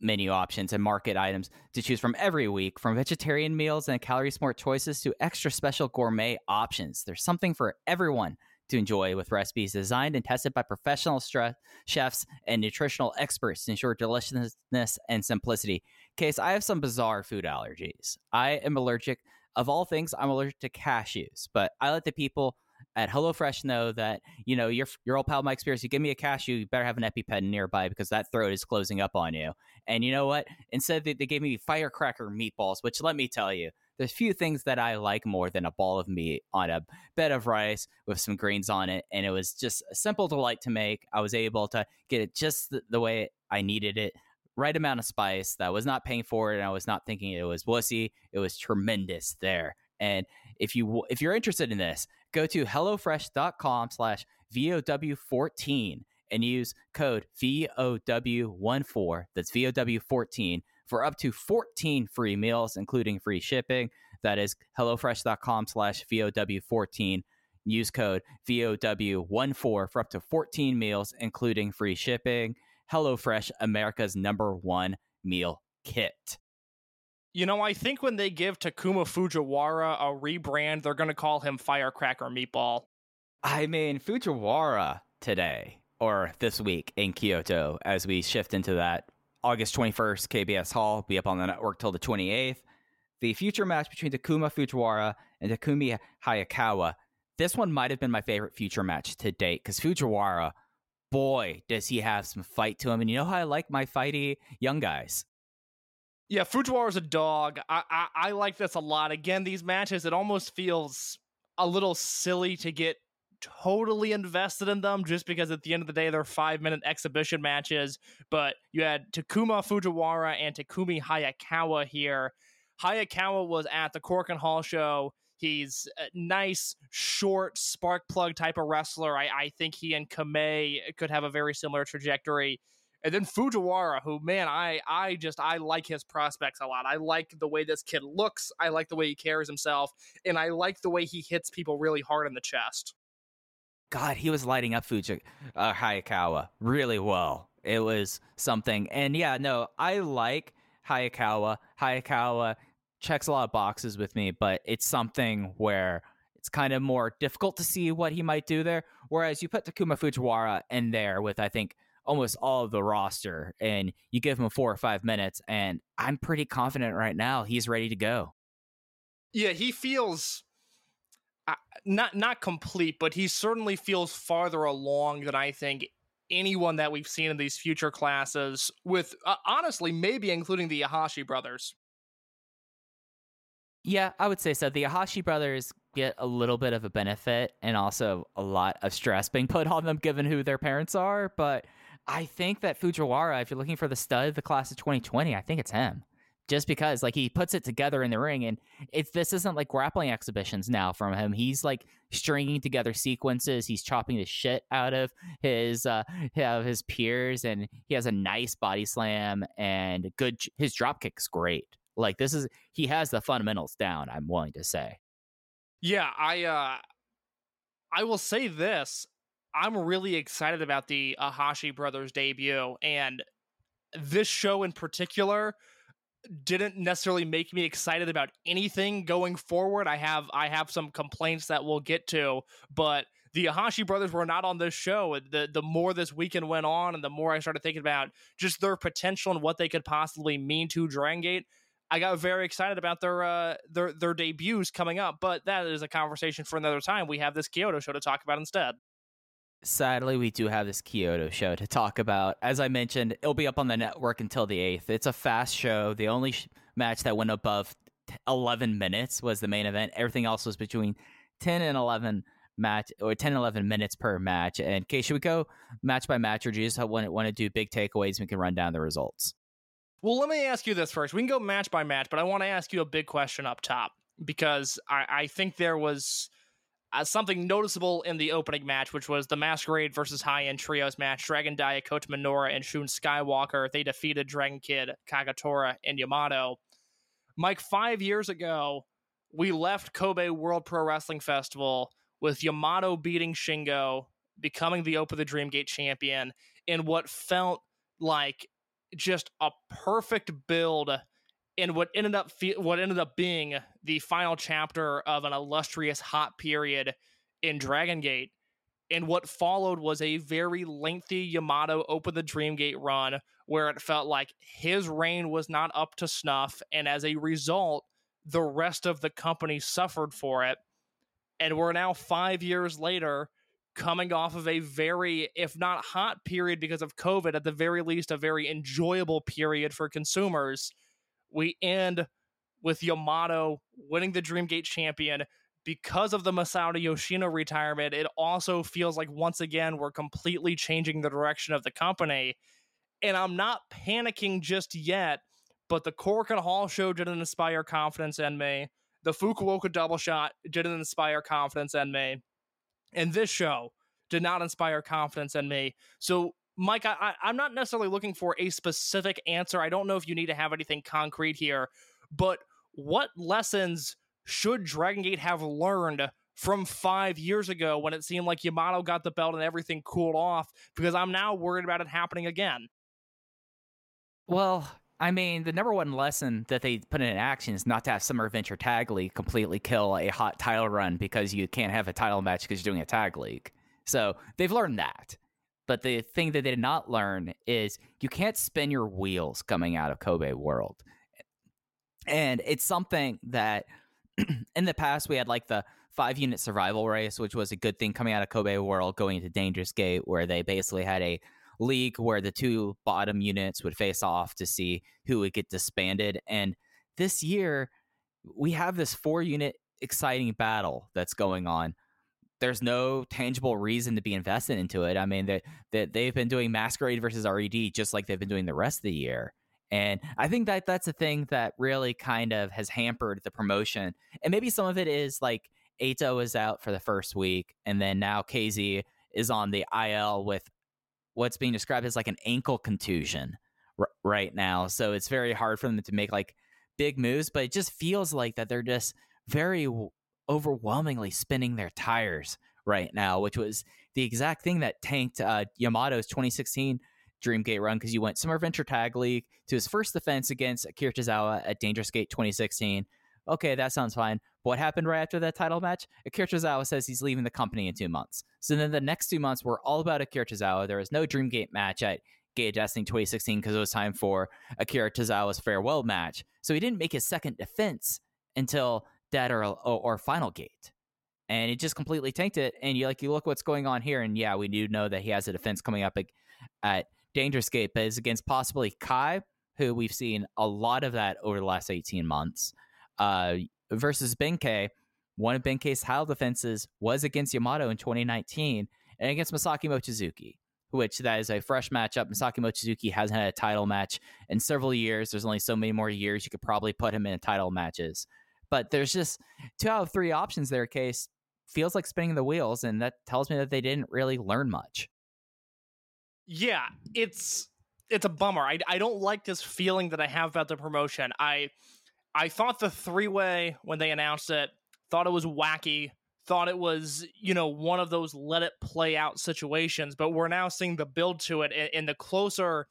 menu options and market items to choose from every week, from vegetarian meals and calorie smart choices to extra special gourmet options. There's something for everyone to enjoy with recipes designed and tested by professional stre- chefs and nutritional experts to ensure deliciousness and simplicity. Case, I have some bizarre food allergies. I am allergic, of all things, I'm allergic to cashews, but I let the people at HelloFresh know that, you know, your your old pal Mike Spears, you give me a cashew, you better have an EpiPen nearby because that throat is closing up on you. And you know what? Instead, they, they gave me firecracker meatballs, which let me tell you, there's few things that I like more than a ball of meat on a bed of rice with some greens on it. And it was just a simple delight to make. I was able to get it just the, the way I needed it. Right amount of spice that I was not paying for it, and I was not thinking it was wussy. It was tremendous there. And if you if you're interested in this, go to hellofresh.com slash VOW14 and use code VOW14. That's VOW14 for up to 14 free meals, including free shipping. That is HelloFresh.com slash VOW14. Use code VOW14 for up to 14 meals, including free shipping. HelloFresh, America's number one meal kit. You know, I think when they give Takuma Fujiwara a rebrand, they're going to call him Firecracker Meatball. I mean, Fujiwara today or this week in Kyoto as we shift into that August 21st KBS Hall, be up on the network till the 28th. The future match between Takuma Fujiwara and Takumi Hayakawa. This one might have been my favorite future match to date because Fujiwara, boy, does he have some fight to him. And you know how I like my fighty young guys. Yeah, Fujiwara's a dog. I, I I like this a lot. Again, these matches, it almost feels a little silly to get totally invested in them just because at the end of the day they're five minute exhibition matches. But you had Takuma Fujiwara and Takumi Hayakawa here. Hayakawa was at the Korakuen Hall show. He's a nice, short, spark plug type of wrestler. I, I think he and Kamei could have a very similar trajectory. And then Fujiwara, who man, I I just I like his prospects a lot. I like the way this kid looks. I like the way he carries himself, and I like the way he hits people really hard in the chest. God, he was lighting up Fuji uh, Hayakawa really well. It was something. And yeah, no, I like Hayakawa. Hayakawa checks a lot of boxes with me, but it's something where it's kind of more difficult to see what he might do there. Whereas you put Takuma Fujiwara in there with, I think, almost all of the roster, and you give him four or five minutes, and I'm pretty confident right now he's ready to go. Yeah, he feels not not complete, but he certainly feels farther along than I think anyone that we've seen in these future classes. With uh, honestly, maybe including the Yahashi brothers. Yeah, I would say so. The Ahashi brothers get a little bit of a benefit and also a lot of stress being put on them given who their parents are. But I think that Fujiwara, if you're looking for the stud the class of 2020, I think it's him. Just because like he puts it together in the ring and it's this isn't like grappling exhibitions now from him. He's like stringing together sequences. He's chopping the shit out of his uh of his peers and he has a nice body slam and good his drop kick's great. Like this is he has the fundamentals down, I'm willing to say. Yeah, I uh I will say this. I'm really excited about the Ahashi brothers debut and this show in particular didn't necessarily make me excited about anything going forward. I have I have some complaints that we'll get to, but the Ahashi brothers were not on this show. The the more this weekend went on, and the more I started thinking about just their potential and what they could possibly mean to Dragon Gate, I got very excited about their uh, their their debuts coming up. But that is a conversation for another time. We have this Kyoto show to talk about instead. Sadly, we do have this Kyoto show to talk about. As I mentioned, it'll be up on the network until the 8th. It's a fast show. The only sh- match that went above 11 minutes was the main event. Everything else was between 10 and 11 match or 10 11 minutes per match. And okay, should we go match by match or do you just want want to do big takeaways? We can run down the results. Well, let me ask you this first. We can go match by match, but I want to ask you a big question up top because I, I think there was uh, something noticeable in the opening match, which was the Masquerade versus High End Trios match. Dragon Dia, Kota Minoura, and Shun Skywalker. They defeated Dragon Kid, Kagetora, and Yamato. Mike, five years ago, we left Kobe World Pro Wrestling Festival with Yamato beating Shingo, becoming the Open the Dreamgate champion, in what felt like just a perfect build in what ended up fe- what ended up being the final chapter of an illustrious hot period in Dragon Gate. And what followed was a very lengthy Yamato Open the Dreamgate run where it felt like his reign was not up to snuff. And as a result, the rest of the company suffered for it. And we're now five years later coming off of a very, if not hot period because of COVID, at the very least, a very enjoyable period for consumers. We end with Yamato winning the Dreamgate champion. Because of the Masato Yoshino retirement, it also feels like once again we're completely changing the direction of the company. And I'm not panicking just yet, but the Korakuen Hall show didn't inspire confidence in me. The Fukuoka double shot didn't inspire confidence in me and this show did not inspire confidence in me. So, Mike, I, am not necessarily looking for a specific answer. I don't know if you need to have anything concrete here, but what lessons should Dragon Gate have learned from five years ago when it seemed like Yamato got the belt and everything cooled off? Because I'm now worried about it happening again. Well, I mean, the number one lesson that they put in action is not to have Summer Adventure Tag League completely kill a hot title run because you can't have a title match because you're doing a tag league. So they've learned that. But the thing that they did not learn is you can't spin your wheels coming out of Kobe World. And it's something that in the past we had like the five unit survival race, which was a good thing coming out of Kobe World, going into Dangerous Gate, where they basically had a league where the two bottom units would face off to see who would get disbanded. And this year, we have this four unit exciting battle that's going on. There's no tangible reason to be invested into it. I mean, that that they've been doing Masquerade versus RED just like they've been doing the rest of the year. And I think that that's a thing that really kind of has hampered the promotion. And maybe some of it is like Eita is out for the first week, and then now KZ is on the IL with what's being described as like an ankle contusion r- right now. So it's very hard for them to make like big moves, but it just feels like that they're just very overwhelmingly spinning their tires right now, which was the exact thing that tanked uh, Yamato's 2016 Dreamgate run because you went Summer Adventure Tag League to his first defense against Akira Tozawa at Dangerous Gate 2016. Okay, that sounds fine. But What happened right after that title match? Akira Tozawa says he's leaving the company in two months. So then the next two months were all about Akira Tozawa. There was no Dreamgate match at Gate Destiny 2016 because it was time for Akira Tozawa's farewell match. So he didn't make his second defense until that or, or, Final Gate. And it just completely tanked it. And you like you look what's going on here, and yeah, we do know that he has a defense coming up at, at Dangerous Gate, but it's against possibly Kai, who we've seen a lot of that over the last 18 months uh, versus Benkei. One of Benkei's title defenses was against Yamato in 2019 and against Masaki Mochizuki, which that is a fresh matchup. Masaki Mochizuki hasn't had a title match in several years. There's only so many more years you could probably put him in title matches. But there's just two out of three options there, case feels like spinning the wheels, and that tells me that they didn't really learn much. Yeah, it's it's a bummer. I, I don't like this feeling that I have about the promotion. I I thought the three way when they announced it, thought it was wacky, thought it was, you know, one of those let it play out situations, but we're now seeing the build to it. And, and the closer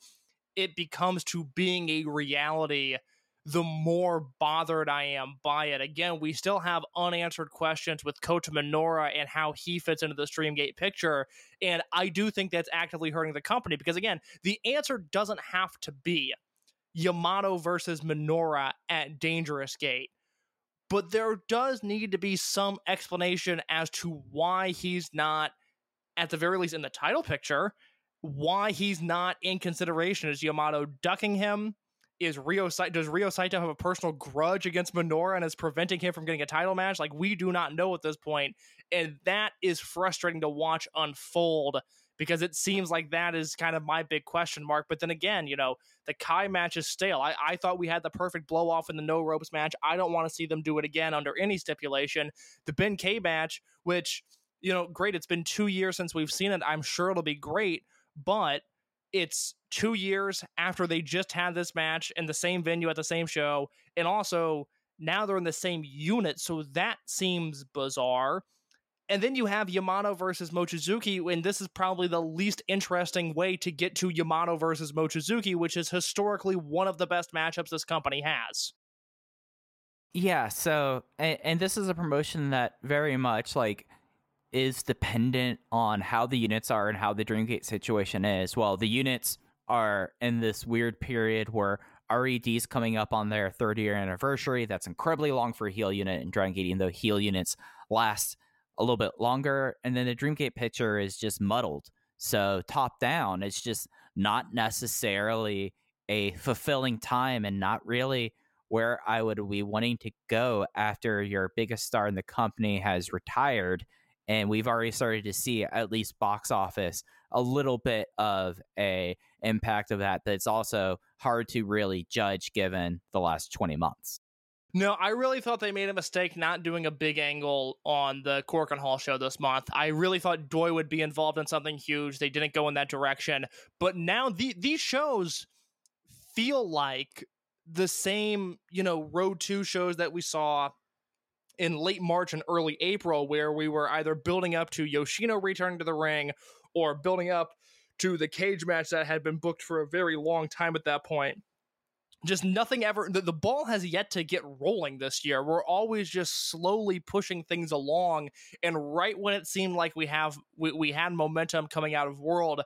it becomes to being a reality, the more bothered I am by it. Again, we still have unanswered questions with Kota Minoura and how he fits into the Dreamgate picture. And I do think that's actively hurting the company because, again, the answer doesn't have to be Yamato versus Minoura at Dangerous Gate. But there does need to be some explanation as to why he's not, at the very least, in the title picture, why he's not in consideration. Is Yamato ducking him? Is Rio does Ryo Saito have a personal grudge against Minoura and is preventing him from getting a title match? Like we do not know at this point, and that is frustrating to watch unfold because it seems like that is kind of my big question mark. But then again, you know, the Kai match is stale. I, I thought we had the perfect blow off in the no ropes match. I don't want to see them do it again under any stipulation. The Ben K match, which, you know, great, it's been two years since we've seen it. I'm sure it'll be great, but it's two years after they just had this match in the same venue at the same show. And also, now they're in the same unit. So that seems bizarre. And then you have Yamato versus Mochizuki, and this is probably the least interesting way to get to Yamato versus Mochizuki, which is historically one of the best matchups this company has. Yeah, so and, and this is a promotion that very much like is dependent on how the units are and how the Dreamgate situation is. Well, the units are in this weird period where RED's coming up on their third year anniversary. That's incredibly long for a heel unit in Dreamgate, even though heel units last a little bit longer. And then the Dreamgate picture is just muddled. So top down, it's just not necessarily a fulfilling time and not really where I would be wanting to go after your biggest star in the company has retired. And we've already started to see at least box office a little bit of a impact of that. It's also hard to really judge given the last 20 months. No, I really thought they made a mistake not doing a big angle on the Korakuen Hall show this month. I really thought Doi would be involved in something huge. They didn't go in that direction. But now the, these shows feel like the same, you know, Road 2 shows that we saw in late March and early April, where we were either building up to Yoshino returning to the ring or building up to the cage match that had been booked for a very long time at that point. Just nothing ever the, the ball has yet to get rolling this year. We're always just slowly pushing things along and right when it seemed like we have we, we had momentum coming out of world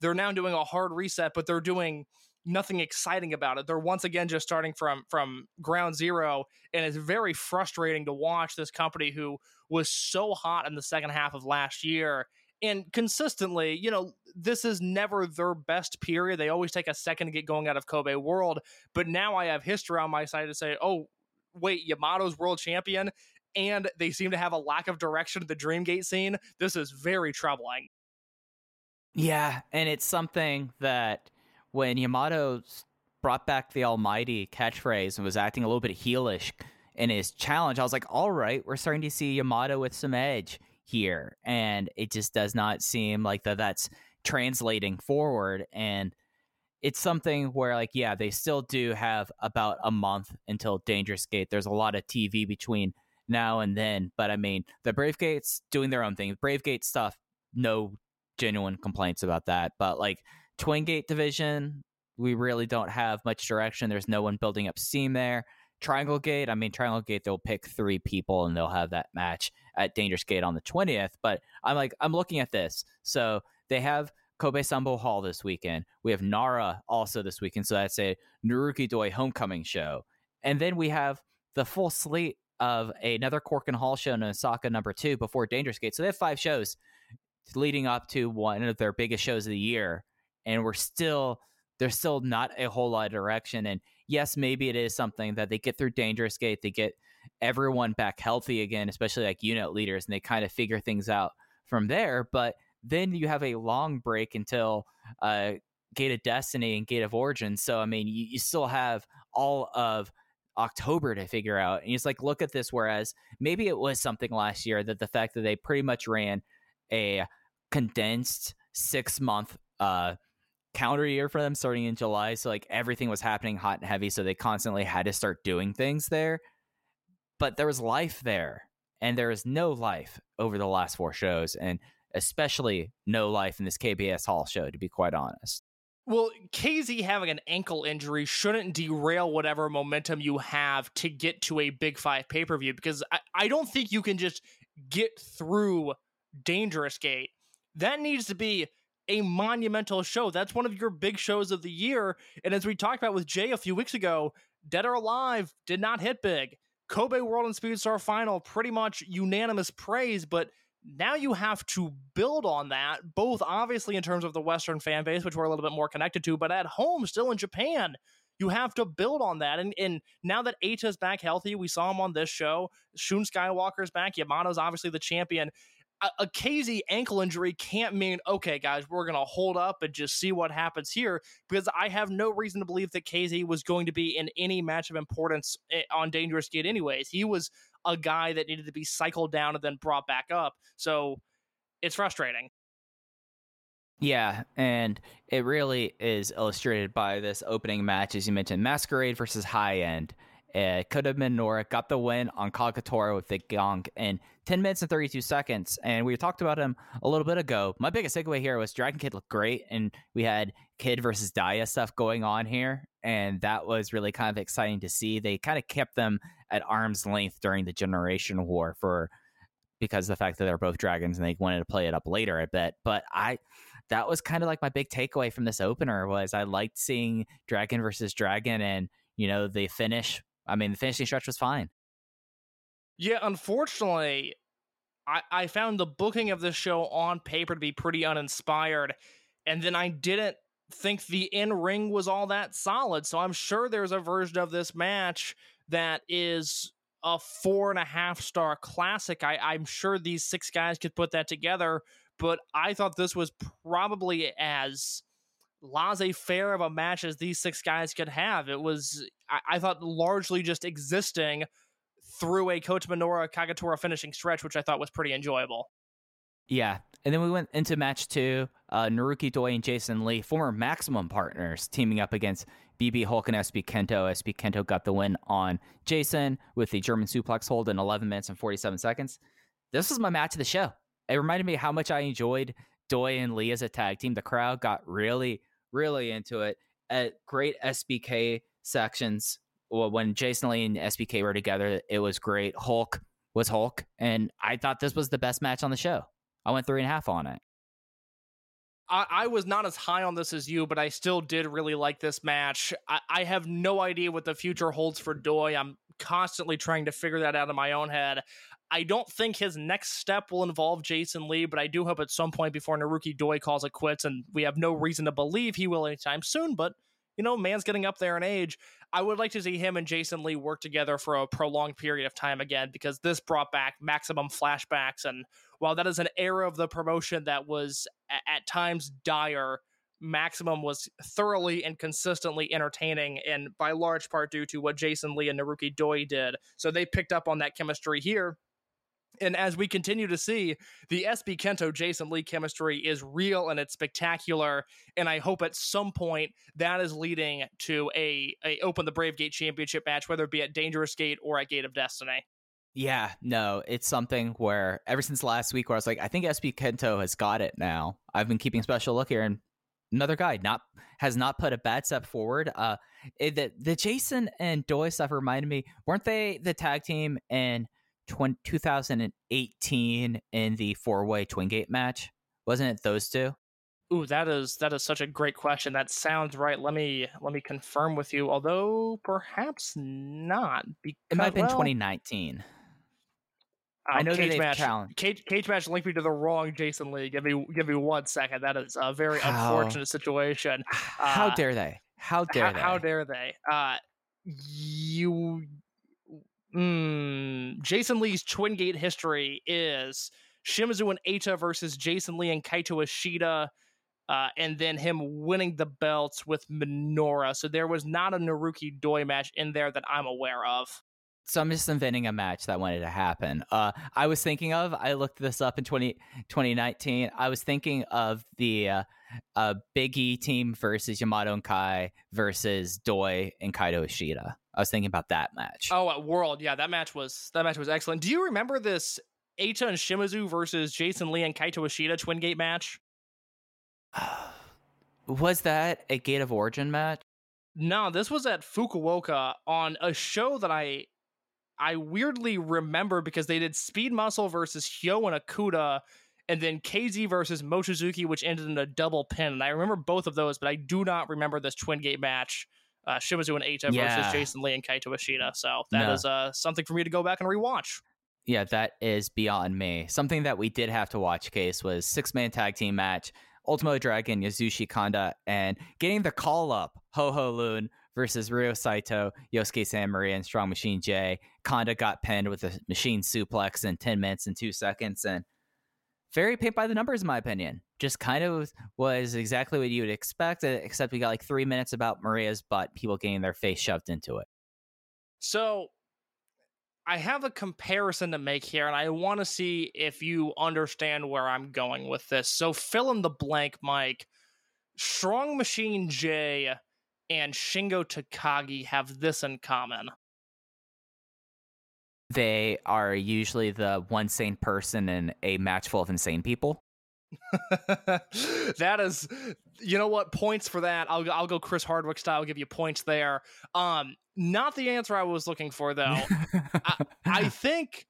they're now doing a hard reset but they're doing nothing exciting about it they're once again just starting from from ground zero and it's very frustrating to watch this company who was so hot in the second half of last year and consistently, you know, this is never their best period. They always take a second to get going out of Kobe World. But now I have history on my side to say, oh, wait, Yamato's world champion, and they seem to have a lack of direction at the Dreamgate scene. This is very troubling. Yeah, and it's something that when Yamato brought back the Almighty catchphrase and was acting a little bit heelish in his challenge, I was like, all right, we're starting to see Yamato with some edge here. And it just does not seem like that that's translating forward. And it's something where like yeah they still do have about a month until dangerous gate. There's a lot of tv between now and then but i mean the brave gates doing their own thing. Brave gate stuff no genuine complaints about that. But like twin gate division we really don't have much direction there's no one building up steam there Triangle Gate, I mean, Triangle Gate, they'll pick three people and they'll have that match at Dangerous Gate on the 20th. But I'm like, I'm looking at this. So they have Kobe Sanbo Hall this weekend. We have Nara also this weekend. So that's a Naruki Doi homecoming show. And then we have the full slate of another Korakuen Hall show in Osaka number two before Dangerous Gate. So they have five shows leading up to one of their biggest shows of the year. And we're still, there's still not a whole lot of direction. And yes, maybe it is something that they get through Dangerous Gate, they get everyone back healthy again, especially like unit leaders, and they kind of figure things out from there. But then you have a long break until uh, Gate of Destiny and Gate of Origin. So, I mean, you, you still have all of October to figure out. And it's like, look at this. Whereas maybe it was something last year that the fact that they pretty much ran a condensed six month uh, counter year for them starting in July. So like everything was happening hot and heavy. So they constantly had to start doing things there. But there was life there. And there is no life over the last four shows. And especially no life in this KBS Hall show, to be quite honest. Well, KZ having an ankle injury shouldn't derail whatever momentum you have to get to a Big Five pay per view because I, I don't think you can just get through Dangerous Gate. That needs to be a monumental show. That's one of your big shows of the year. And as we talked about with Jay a few weeks ago, Dead or Alive did not hit big. Kobe World and Speedstar Final, pretty much unanimous praise, but now you have to build on that, both obviously in terms of the Western fan base, which we're a little bit more connected to, but at home, still in Japan, you have to build on that. And, and now that Eita's back healthy, we saw him on this show. Shun Skywalker's back. Yamato's obviously the champion a, KZ ankle injury can't mean okay, guys, we're gonna hold up and just see what happens here because I have no reason to believe that KZ was going to be in any match of importance eh, on Dangerous Gate. Anyways, he was a guy that needed to be cycled down and then brought back up. So it's frustrating. Yeah, and it really is illustrated by this opening match, as you mentioned, Masquerade versus High End. Uh, Kota Minoura got the win on Kagetora with the gong in 10 minutes and 32 seconds. And we talked about him a little bit ago. My biggest takeaway here was Dragon Kid looked great, and we had Kid versus Dia stuff going on here. And that was really kind of exciting to see. They kind of kept them at arm's length during the Generation War for because of the fact that they're both dragons and they wanted to play it up later, I bet. But I that was kind of like my big takeaway from this opener was I liked seeing Dragon versus Dragon and you know the finish. I mean, the finishing stretch was fine. Yeah, unfortunately, I, I found the booking of this show on paper to be pretty uninspired, and then I didn't think the in ring was all that solid. So I'm sure there's a version of this match that is a four and a half star classic. I, I'm sure these six guys could put that together, but I thought this was probably as laissez faire of a match as these six guys could have. It was, I, I thought, largely just existing through a Kota Minoura Kagetora finishing stretch, which I thought was pretty enjoyable. Yeah. And then we went into match two. Uh, Naruki Doi and Jason Lee, former Maximum partners, teaming up against BB Hulk and SB Kento. SB Kento got the win on Jason with the German suplex hold in 11 minutes and 47 seconds. This was my match of the show. It reminded me how much I enjoyed Doi and Lee as a tag team. The crowd got really, really into it. At great SBK sections. Well, when Jason Lee and SBK were together, it was great. Hulk was Hulk, and I thought this was the best match on the show. I went three and a half on it. I, I was not as high on this as you, but I still did really like this match. I, I have no idea what the future holds for Doi. I'm constantly trying to figure that out in my own head. I don't think his next step will involve Jason Lee, but I do hope at some point before Naruki Doi calls it quits, and we have no reason to believe he will anytime soon, but you know, man's getting up there in age. I would like to see him and Jason Lee work together for a prolonged period of time again because this brought back maximum flashbacks. And while that is an era of the promotion that was at times dire, Maximum was thoroughly and consistently entertaining, and by large part due to what Jason Lee and Naruki Doi did. So they picked up on that chemistry here. And as we continue to see, the SB Kento Jason Lee chemistry is real and it's spectacular. And I hope at some point that is leading to a, a Open the Brave Gate championship match, whether it be at Dangerous Gate or at Gate of Destiny. Yeah, no, it's something where ever since last week, where I was like, I think SB Kento has got it now. I've been keeping special look here, and another guy not has not put a bad step forward. Uh, it, the the Jason and Doi stuff reminded me, weren't they the tag team in 20, 2018 in the four way Twin Gate match? Wasn't it those two? Ooh, that is that is such a great question. That sounds right. Let me let me confirm with you. Although perhaps not. Because, It might have been well, 2019. uh, I know cage match. challenged- Cage, cage match linked me to the wrong Jason Lee. Give me give me one second. That is a very How? unfortunate situation. How Uh, dare they? How dare how, they? how dare they? Uh, you, mm, Jason Lee's Twin Gate history is Shimizu and Eita versus Jason Lee and Kaito Ishida, uh, and then him winning the belts with Minoura. So there was not a Naruki Doi match in there that I'm aware of. So I'm just inventing a match that wanted to happen. Uh, I was thinking of, I looked this up in 20, 2019. I was thinking of the uh, uh, Big E team versus Yamato and Kai versus Doi and Kaito Ishida. I was thinking about that match. Oh, at World, yeah, that match was that match was excellent. Do you remember this Eita and Shimizu versus Jason Lee and Kaito Ishida Twin Gate match? Was that a Gate of Origin match? No, this was at Fukuoka on a show that I I weirdly remember because they did Speed Muscle versus Hyo and Okuda, and then KZ versus Mochizuki, which ended in a double pin. And I remember both of those, but I do not remember this Twin Gate match. Uh, Shimizu and Eita Yeah. versus Jason Lee and Kaito Ishida. So that is No. uh, something for me to go back and rewatch. Yeah, that is beyond me. Something that we did have to watch, Case, was six man tag team match, Ultimo Dragon, Yasushi Kanda, and getting the call up, Ho Ho Lun versus Ryo Saito, Yosuke Santa Maria, and Strong Machine J. Kanda got pinned with a machine suplex in 10 minutes and two seconds. And very paint by the numbers, in my opinion. Just kind of was exactly what you would expect, except we got like three minutes about Maria's butt, people getting their face shoved into it. So I have a comparison to make here, and I want to see if you understand where I'm going with this. So fill in the blank, Mike. Strong Machine J and Shingo Takagi have this in common. They are usually the one sane person in a match full of insane people. that is, you know what? Points for that. I'll I'll go Chris Hardwick style. Give you points there. Um, not the answer I was looking for though. I, I think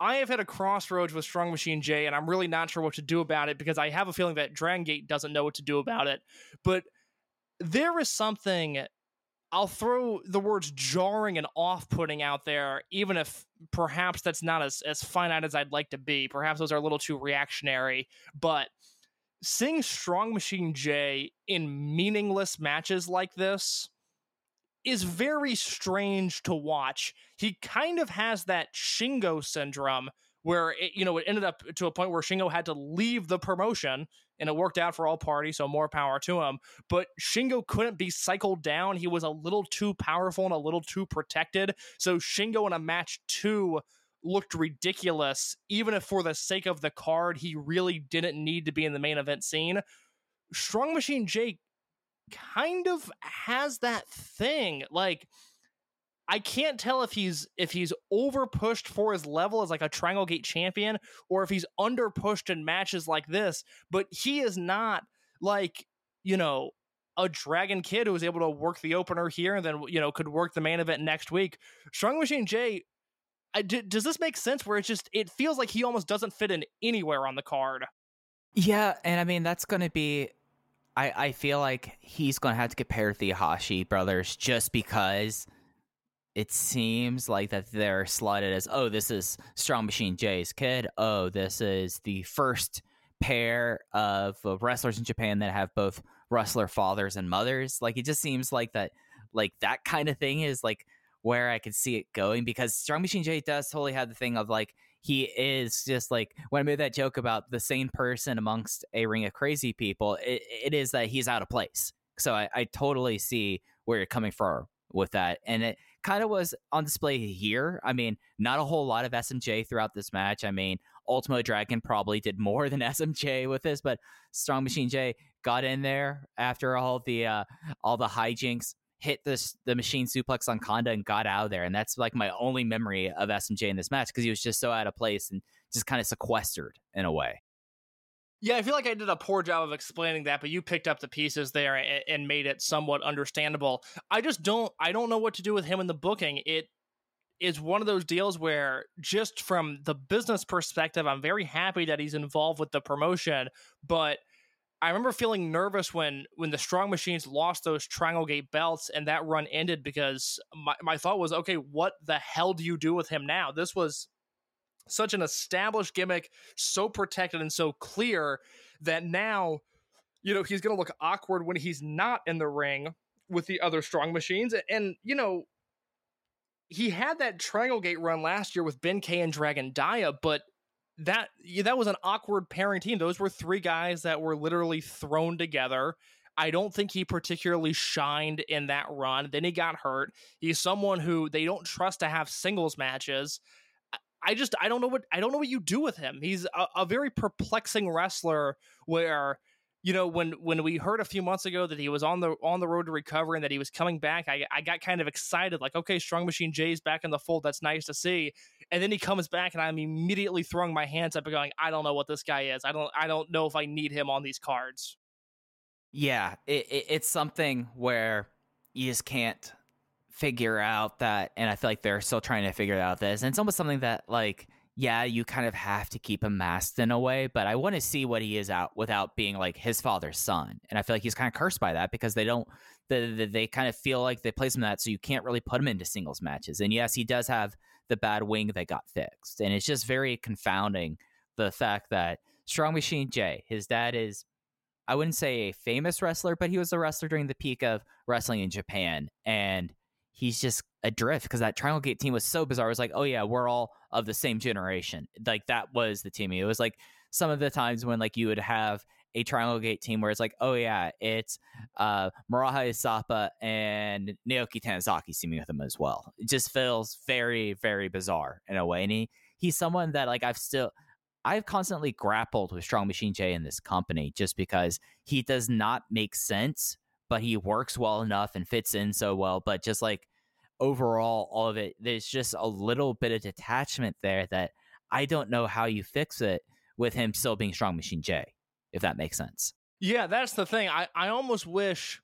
I have had a crossroads with Strong Machine J, and I'm really not sure what to do about it because I have a feeling that Dragon Gate doesn't know what to do about it. But there is something. I'll throw the words jarring and off putting out there, even if perhaps that's not as, as finite as I'd like to be. Perhaps those are a little too reactionary. But seeing Strong Machine J in meaningless matches like this is very strange to watch. He kind of has that Shingo syndrome where it, you know it ended up to a point where Shingo had to leave the promotion and it worked out for all parties, so more power to him. But Shingo couldn't be cycled down. He was a little too powerful and a little too protected. So Shingo in a match 2 looked ridiculous even if for the sake of the card he really didn't need to be in the main event scene. Strong Machine Jake kind of has that thing. Like I can't tell if he's if he's over pushed for his level as like a Triangle Gate champion or if he's under pushed in matches like this, but he is not like, you know, a Dragon Kid who was able to work the opener here and then, you know, could work the main event next week. Strong Machine J, I, d- does this make sense where it just, it feels like he almost doesn't fit in anywhere on the card? Yeah, and I mean, that's going to be I, I feel like he's going to have to compare the Hashi brothers just because it seems like that they're slotted as, oh, this is Strong Machine J's kid. Oh, this is the first pair of uh, wrestlers in Japan that have both wrestler fathers and mothers. Like, it just seems like that, like, that kind of thing is like where I could see it going because Strong Machine J does totally have the thing of like, he is just like when I made that joke about the sane person amongst a ring of crazy people, it, it is that he's out of place. So I, I totally see where you're coming from with that. And it kind of was on display here. I mean, not a whole lot of SMJ throughout this match. I mean, Ultimo Dragon probably did more than SMJ with this, but Strong Machine J got in there after all the uh, all the hijinks hit this the machine suplex on Kanda and got out of there. And that's like my only memory of SMJ in this match because he was just so out of place and just kind of sequestered in a way. Yeah, I feel like I did a poor job of explaining that, but you picked up the pieces there and, and made it somewhat understandable. I just don't I don't know what to do with him in the booking. It is one of those deals where just from the business perspective, I'm very happy that he's involved with the promotion, but I remember feeling nervous when when the Strong Machines lost those Triangle Gate belts and that run ended because my, my thought was, okay, what the hell do you do with him now? This was such an established gimmick, so protected and so clear that now, you know, he's going to look awkward when he's not in the ring with the other Strong Machines. And, you know, he had that Triangle Gate run last year with Ben K and Dragon Dia, but that that was an awkward pairing team. Those were three guys that were literally thrown together. I don't think he particularly shined in that run. Then he got hurt. He's someone who they don't trust to have singles matches. I just I don't know what I don't know what you do with him. He's a, a very perplexing wrestler where you know when when we heard a few months ago that he was on the on the road to recovery and that he was coming back i, I got kind of excited like okay strong machine jay's back in the fold. That's nice to see. And then he comes back and i'm immediately throwing my hands up and going i don't know what this guy is. I don't i don't know if i need him on these cards. Yeah it, it, it's something where you just can't figure out that and i feel like they're still trying to figure out this and it's almost something that like yeah, you kind of have to keep him masked in a way, but I want to see what he is out without being like his father's son. And I feel like he's kind of cursed by that because they don't, they, they, they kind of feel like they place him that, so you can't really put him into singles matches. And yes, he does have the bad wing that got fixed. And it's just very confounding the fact that Strong Machine J, his dad is, I wouldn't say a famous wrestler, but he was a wrestler during the peak of wrestling in Japan. And he's just adrift because that Triangle Gate team was so bizarre. It was like, oh yeah, we're all of the same generation. Like that was the team. It was like some of the times when like you would have a Triangle Gate team where it's like, oh yeah, it's uh Maraha Isapa and Naoki Tanizaki teaming with him as well. It just feels very, very bizarre in a way. And he, he's someone that like I've still I've constantly grappled with Strong Machine J in this company just because he does not make sense, but he works well enough and fits in so well. But just like overall, all of it, there's just a little bit of detachment there that I don't know how you fix it with him still being Strong Machine J, if that makes sense. Yeah, that's the thing. I, I almost wish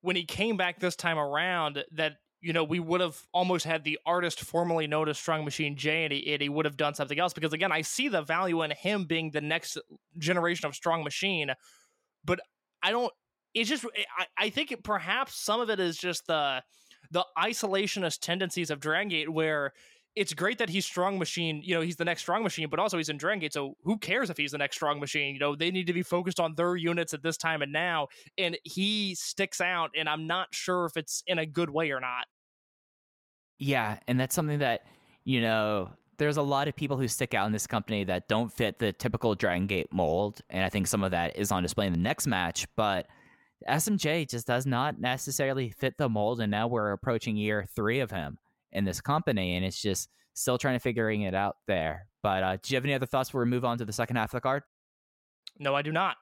when he came back this time around that you know we would have almost had the artist formerly known as Strong Machine J, and he, and he would have done something else. Because again, I see the value in him being the next generation of Strong Machine, but I don't. It's just eh, I, I think perhaps some of it is just the the isolationist tendencies of Dragon Gate, where it's great that he's strong machine you know he's the next strong machine but also he's in Dragon Gate so who cares if he's the next strong machine you know they need to be focused on their units at this time and now and he sticks out and i'm not sure if it's in a good way or not Yeah, and that's something that you know. There's a lot of people who stick out in this company that don't fit the typical Dragon Gate mold, and I think some of that is on display in the next match. But SMJ just does not necessarily fit the mold, and now we're approaching year three of him in this company, and it's just still trying to figuring it out there. But uh, do you have any other thoughts before we move on to the second half of the card? no i do not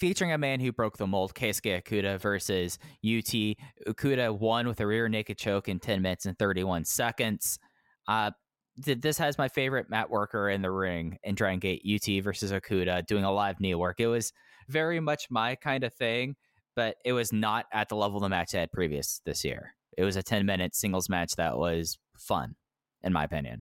featuring a man who broke the mold, Keisuke Okuda versus UT. Okuda won with a rear naked choke in 10 minutes and 31 seconds. Uh, this has my favorite mat worker in the ring in Dragon Gate, UT versus Okuda, doing a live knee work. It was very much my kind of thing, but it was not at the level of the match I had previous this year. It was a 10 minute singles match that was fun, in my opinion.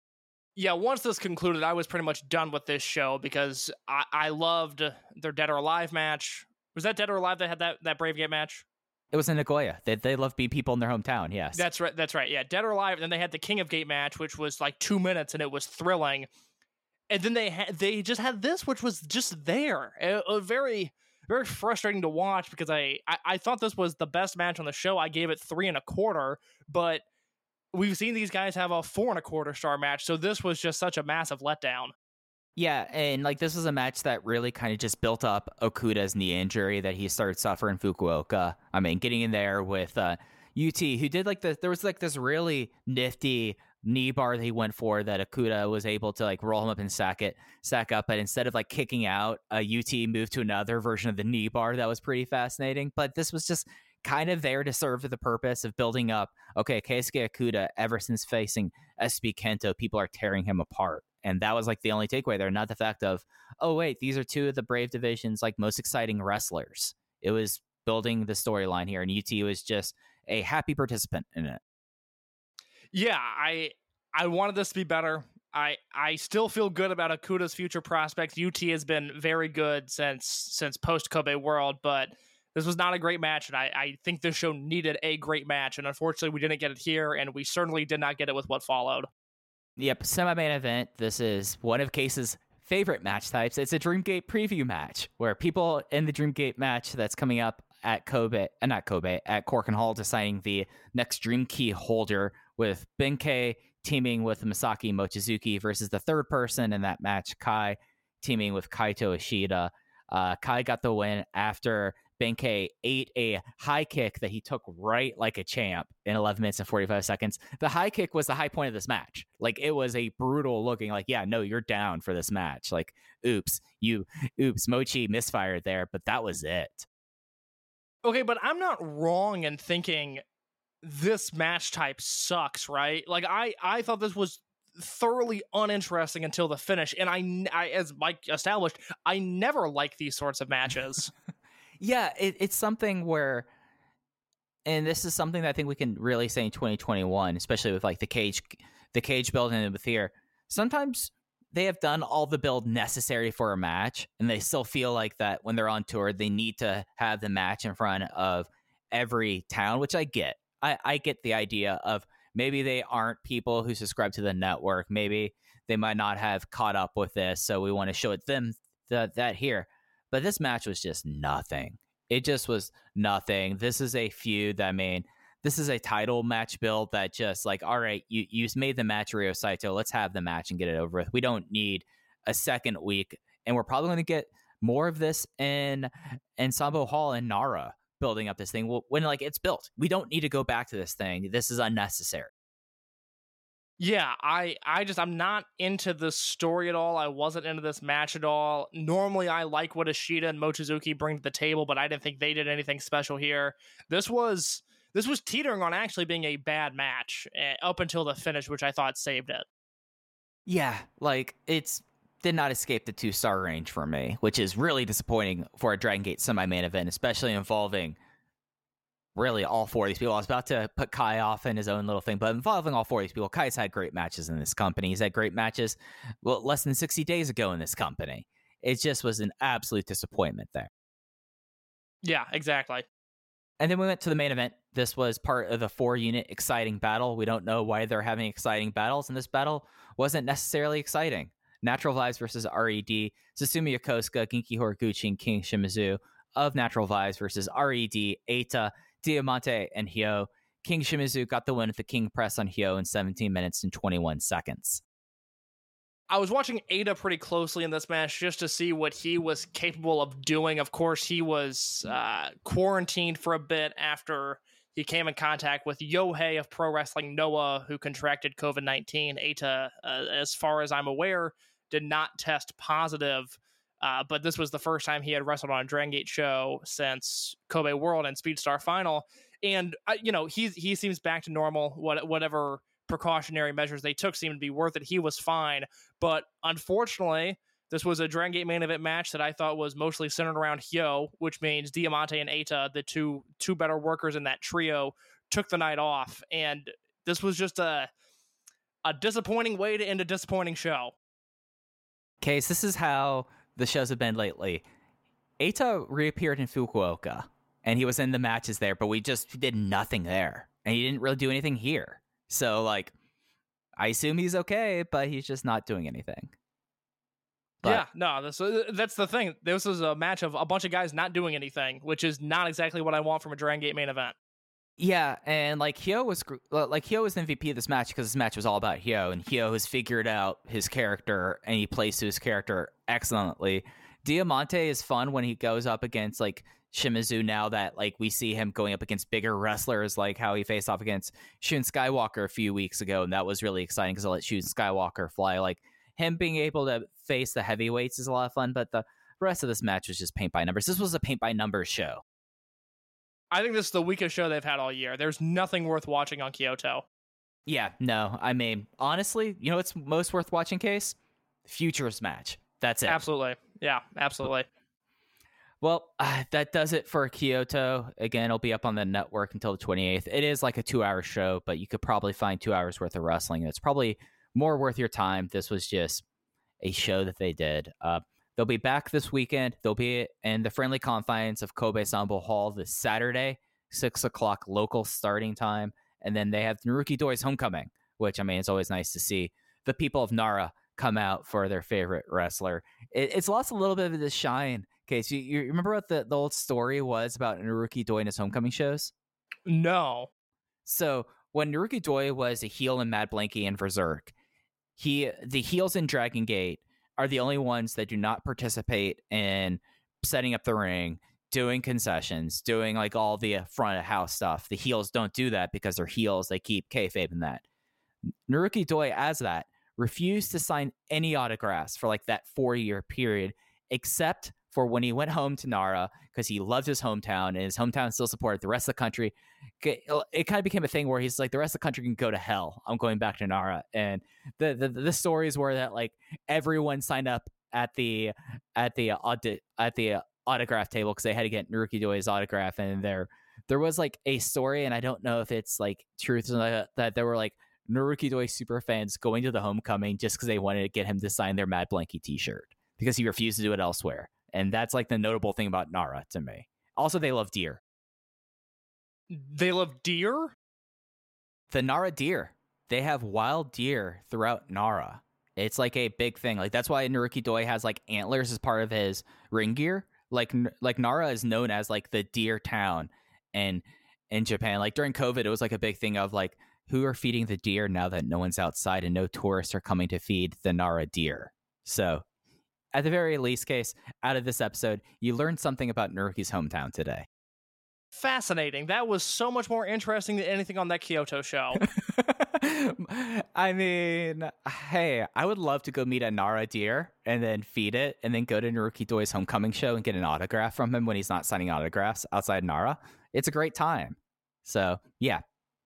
yeah once this concluded i was pretty much done with this show because i, I loved their dead or alive match was that dead or alive that had that, that brave gate match It was in Nagoya. They, they love being people in their hometown, yes. That's right. That's right. Yeah, Dead or Alive. And then they had the King of Gate match, which was like two minutes, and it was thrilling. And then they had they just had this, which was just there. A, very very frustrating to watch because I, I I thought this was the best match on the show. I gave it three and a quarter, but we've seen these guys have a four and a quarter star match, so this was just such a massive letdown. Yeah, and like this was a match that really kind of just built up Okuda's knee injury that he started suffering in Fukuoka. I mean, getting in there with uh, UT, who did like the there was like this really nifty knee bar that he went for that Okuda was able to like roll him up and sack it, sack up. But instead of like kicking out, uh, UT moved to another version of the knee bar that was pretty fascinating. But this was just kind of there to serve the purpose of building up. Okay, Keisuke Okuda, ever since facing SB Kento, people are tearing him apart. And that was like the only takeaway there, not the fact of, oh, wait, these are two of the Brave Division's like most exciting wrestlers. It was building the storyline here, and UT was just a happy participant in it. Yeah, I I wanted this to be better. I I still feel good about Okuda's future prospects. UT has been very good since since post Kobe World, but this was not a great match, and I, I think this show needed a great match, and unfortunately we didn't get it here, and we certainly did not get it with what followed. Yep, semi main event. This is one of Case's favorite match types. It's a Dreamgate preview match where people in the Dreamgate match that's coming up at Kobe, uh, not Kobe, at Korakuen Hall deciding the next Dream Key holder with Benkei teaming with Masaki Mochizuki versus the third person in that match, Kai teaming with Kaito Ishida. Uh, Kai got the win after Benkei ate a high kick that he took right like a champ in 11 minutes and 45 seconds. The high kick was the high point of this match. Like it was a brutal looking, like, yeah, no, you're down for this match. Like, oops, you, oops, Mochi misfired there, but that was it. Okay, but I'm not wrong in thinking this match type sucks, right? Like I I thought this was thoroughly uninteresting until the finish, and I, I as Mike established, I never like these sorts of matches. Yeah, it, it's something where, and this is something that I think we can really say in 2021, especially with like the cage, the cage build and with here. Sometimes they have done all the build necessary for a match, and they still feel like that when they're on tour, they need to have the match in front of every town, which I get. I, I get the idea of maybe they aren't people who subscribe to the network. Maybe they might not have caught up with this, so we want to show it them that that here. But this match was just nothing. It just was nothing. This is a feud that I mean, this is a title match build that just like, all right, you you made the match Ryo Saito. Let's have the match and get it over with. We don't need a second week, and we're probably going to get more of this in in Sambo Hall and Nara building up this thing when like it's built. We don't need to go back to this thing. This is unnecessary. Yeah, I I just I'm not into this story at all. I wasn't into this match at all. Normally I like what Ishida and Mochizuki bring to the table, but I didn't think they did anything special here. This was this was teetering on actually being a bad match eh, up until the finish, which I thought saved it. Yeah, like it's did not escape the two star range for me, which is really disappointing for a Dragon Gate semi main event, especially involving really all four of these people. I was about to put Kai off in his own little thing, but involving all four of these people, Kai's had great matches in this company. He's had great matches well less than 60 days ago in this company. It just was an absolute disappointment there. Yeah, exactly. And then we went to the main event. This was part of the four unit exciting battle. We don't know why they're having exciting battles, and this battle wasn't necessarily exciting. Natural Vibes versus RED, Susumu Yokosuka, Genki Horiguchi, and King Shimizu of Natural Vibes versus RED, Eita, Diamante, and Hyo. King Shimizu got the win with the King Press on Hyo in 17 minutes and 21 seconds. I was watching Eita pretty closely in this match just to see what he was capable of doing. Of course, he was uh, quarantined for a bit after he came in contact with Yohei of Pro Wrestling Noah, who contracted COVID 19. Eita, uh, as far as I'm aware, did not test positive. Uh, but this was the first time he had wrestled on a Dragon Gate show since Kobe World and Speedstar Final, and uh, you know he he seems back to normal. What whatever precautionary measures they took seemed to be worth it. He was fine, but unfortunately, this was a Dragon Gate main event match that I thought was mostly centered around Hyo, which means Diamante and Eita, the two two better workers in that trio, took the night off, and this was just a a disappointing way to end a disappointing show. Case, this is how the shows have been lately. Eita reappeared in Fukuoka, and he was in the matches there, but we just did nothing there, and he didn't really do anything here. So, like, I assume he's okay, but he's just not doing anything. But- yeah, no, this, uh, that's the thing. This is a match of a bunch of guys not doing anything, which is not exactly what I want from a Dragon Gate main event. Yeah, and like Hyo was like Hyo was MVP of this match because this match was all about Hyo, and Hyo has figured out his character and he plays to his character excellently. Diamante is fun when he goes up against like Shimizu. Now that like we see him going up against bigger wrestlers, like how he faced off against Shun Skywalker a few weeks ago, and that was really exciting because I let Shun Skywalker fly. Like him being able to face the heavyweights is a lot of fun, but the rest of this match was just paint by numbers. This was a paint by numbers show. I think this is the weakest show they've had all year. There's nothing worth watching on Kyoto. Yeah, no. I mean, honestly, you know what's most worth watching, Case? Futures match. That's it. Absolutely. Yeah, absolutely. Well, uh, that does it for Kyoto. Again, it'll be up on the network until the 28th. It is like a two hour show, but you could probably find two hours worth of wrestling. It's probably more worth your time. This was just a show that they did. Uh, they'll be back this weekend. They'll be in the friendly confines of Kobe Sanbo Hall this Saturday, 6 o'clock local starting time. And then they have Naruki Doi's homecoming, which, I mean, it's always nice to see the people of Nara come out for their favorite wrestler. It, it's lost a little bit of the shine. Okay, so you, you remember what the, the old story was about Naruki Doi and his homecoming shows? No. So when Naruki Doi was a heel in Mad Blankey and VerserK, he the heels in Dragon Gate are the only ones that do not participate in setting up the ring, doing concessions, doing like all the uh, front of house stuff. The heels don't do that because they're heels. They keep kayfabe in that. Naruki Doi, as that, refused to sign any autographs for like that four year period, except for when he went home to Nara because he loved his hometown and his hometown still supported the rest of the country. Uh, it, it kind of became a thing where he's like, the rest of the country can go to hell. I'm going back to Nara. And the the, the stories were that like everyone signed up at the at the audit at the autograph table because they had to get Naruki Doi's autograph, and there there was like a story, and I don't know if it's like truth not, that there were like Naruki Doi super fans going to the homecoming just because they wanted to get him to sign their Mad Blankey T-shirt because he refused to do it elsewhere, and that's like the notable thing about Nara to me. Also, they love deer. They love deer? The Nara deer. They have wild deer throughout Nara. It's like a big thing. Like that's why Naruki Doi has like antlers as part of his ring gear. Like like Nara is known as like the deer town and in Japan. Like during COVID, it was like a big thing of like who are feeding the deer now that no one's outside and no tourists are coming to feed the Nara deer. So at the very least case, out of this episode, you learned something about Naruki's hometown today. Fascinating. That was so much more interesting than anything on that Kyoto show. I mean, hey, I would love to go meet a Nara deer and then feed it and then go to Naruki Doi's homecoming show and get an autograph from him when he's not signing autographs outside Nara. It's a great time. So, yeah,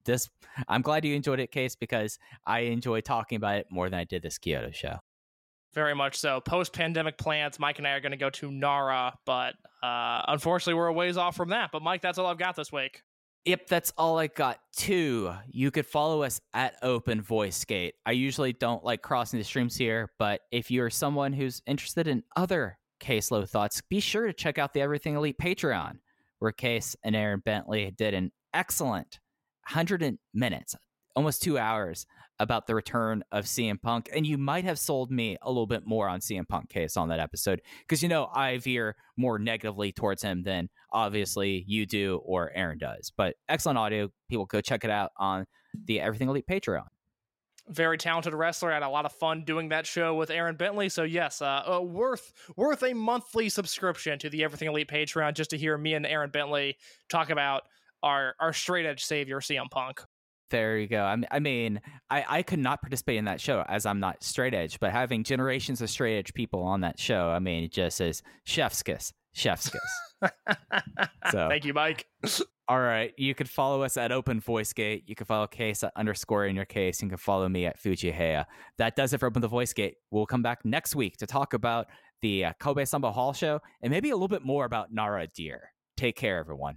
this I'm glad you enjoyed it, Case, because I enjoy talking about it more than I did this Kyoto show. Very much so. Post pandemic plans, Mike and I are going to go to Nara, but uh, unfortunately, we're a ways off from that. But, Mike, that's all I've got this week. Yep, that's all I got too. You could follow us at Open Voice Gate. I usually don't like crossing the streams here, but if you're someone who's interested in other Case Low thoughts, be sure to check out the Everything Elite Patreon, where Case and Aaron Bentley did an excellent 100 minutes, almost two hours about the return of CM Punk. And you might have sold me a little bit more on CM Punk case on that episode because, you know, I veer more negatively towards him than obviously you do or Aaron does. But excellent audio. People go check it out on the Everything Elite Patreon. Very talented wrestler. I had a lot of fun doing that show with Aaron Bentley. So yes, uh, uh, worth worth a monthly subscription to the Everything Elite Patreon just to hear me and Aaron Bentley talk about our our straight edge savior CM Punk. There you go. I mean, I, mean I, I could not participate in that show as I'm not straight edge, but having generations of straight edge people on that show, I mean, it just says chef's kiss, chef's kiss. so, Thank you, Mike. all right. You could follow us at Open Voice Gate. You can follow Case at underscore in your case. You can follow me at fujiiheya. That does it for Open the Voice Gate. We'll come back next week to talk about the uh, Kobe Sanbo Hall show and maybe a little bit more about Nara Deer. Take care, everyone.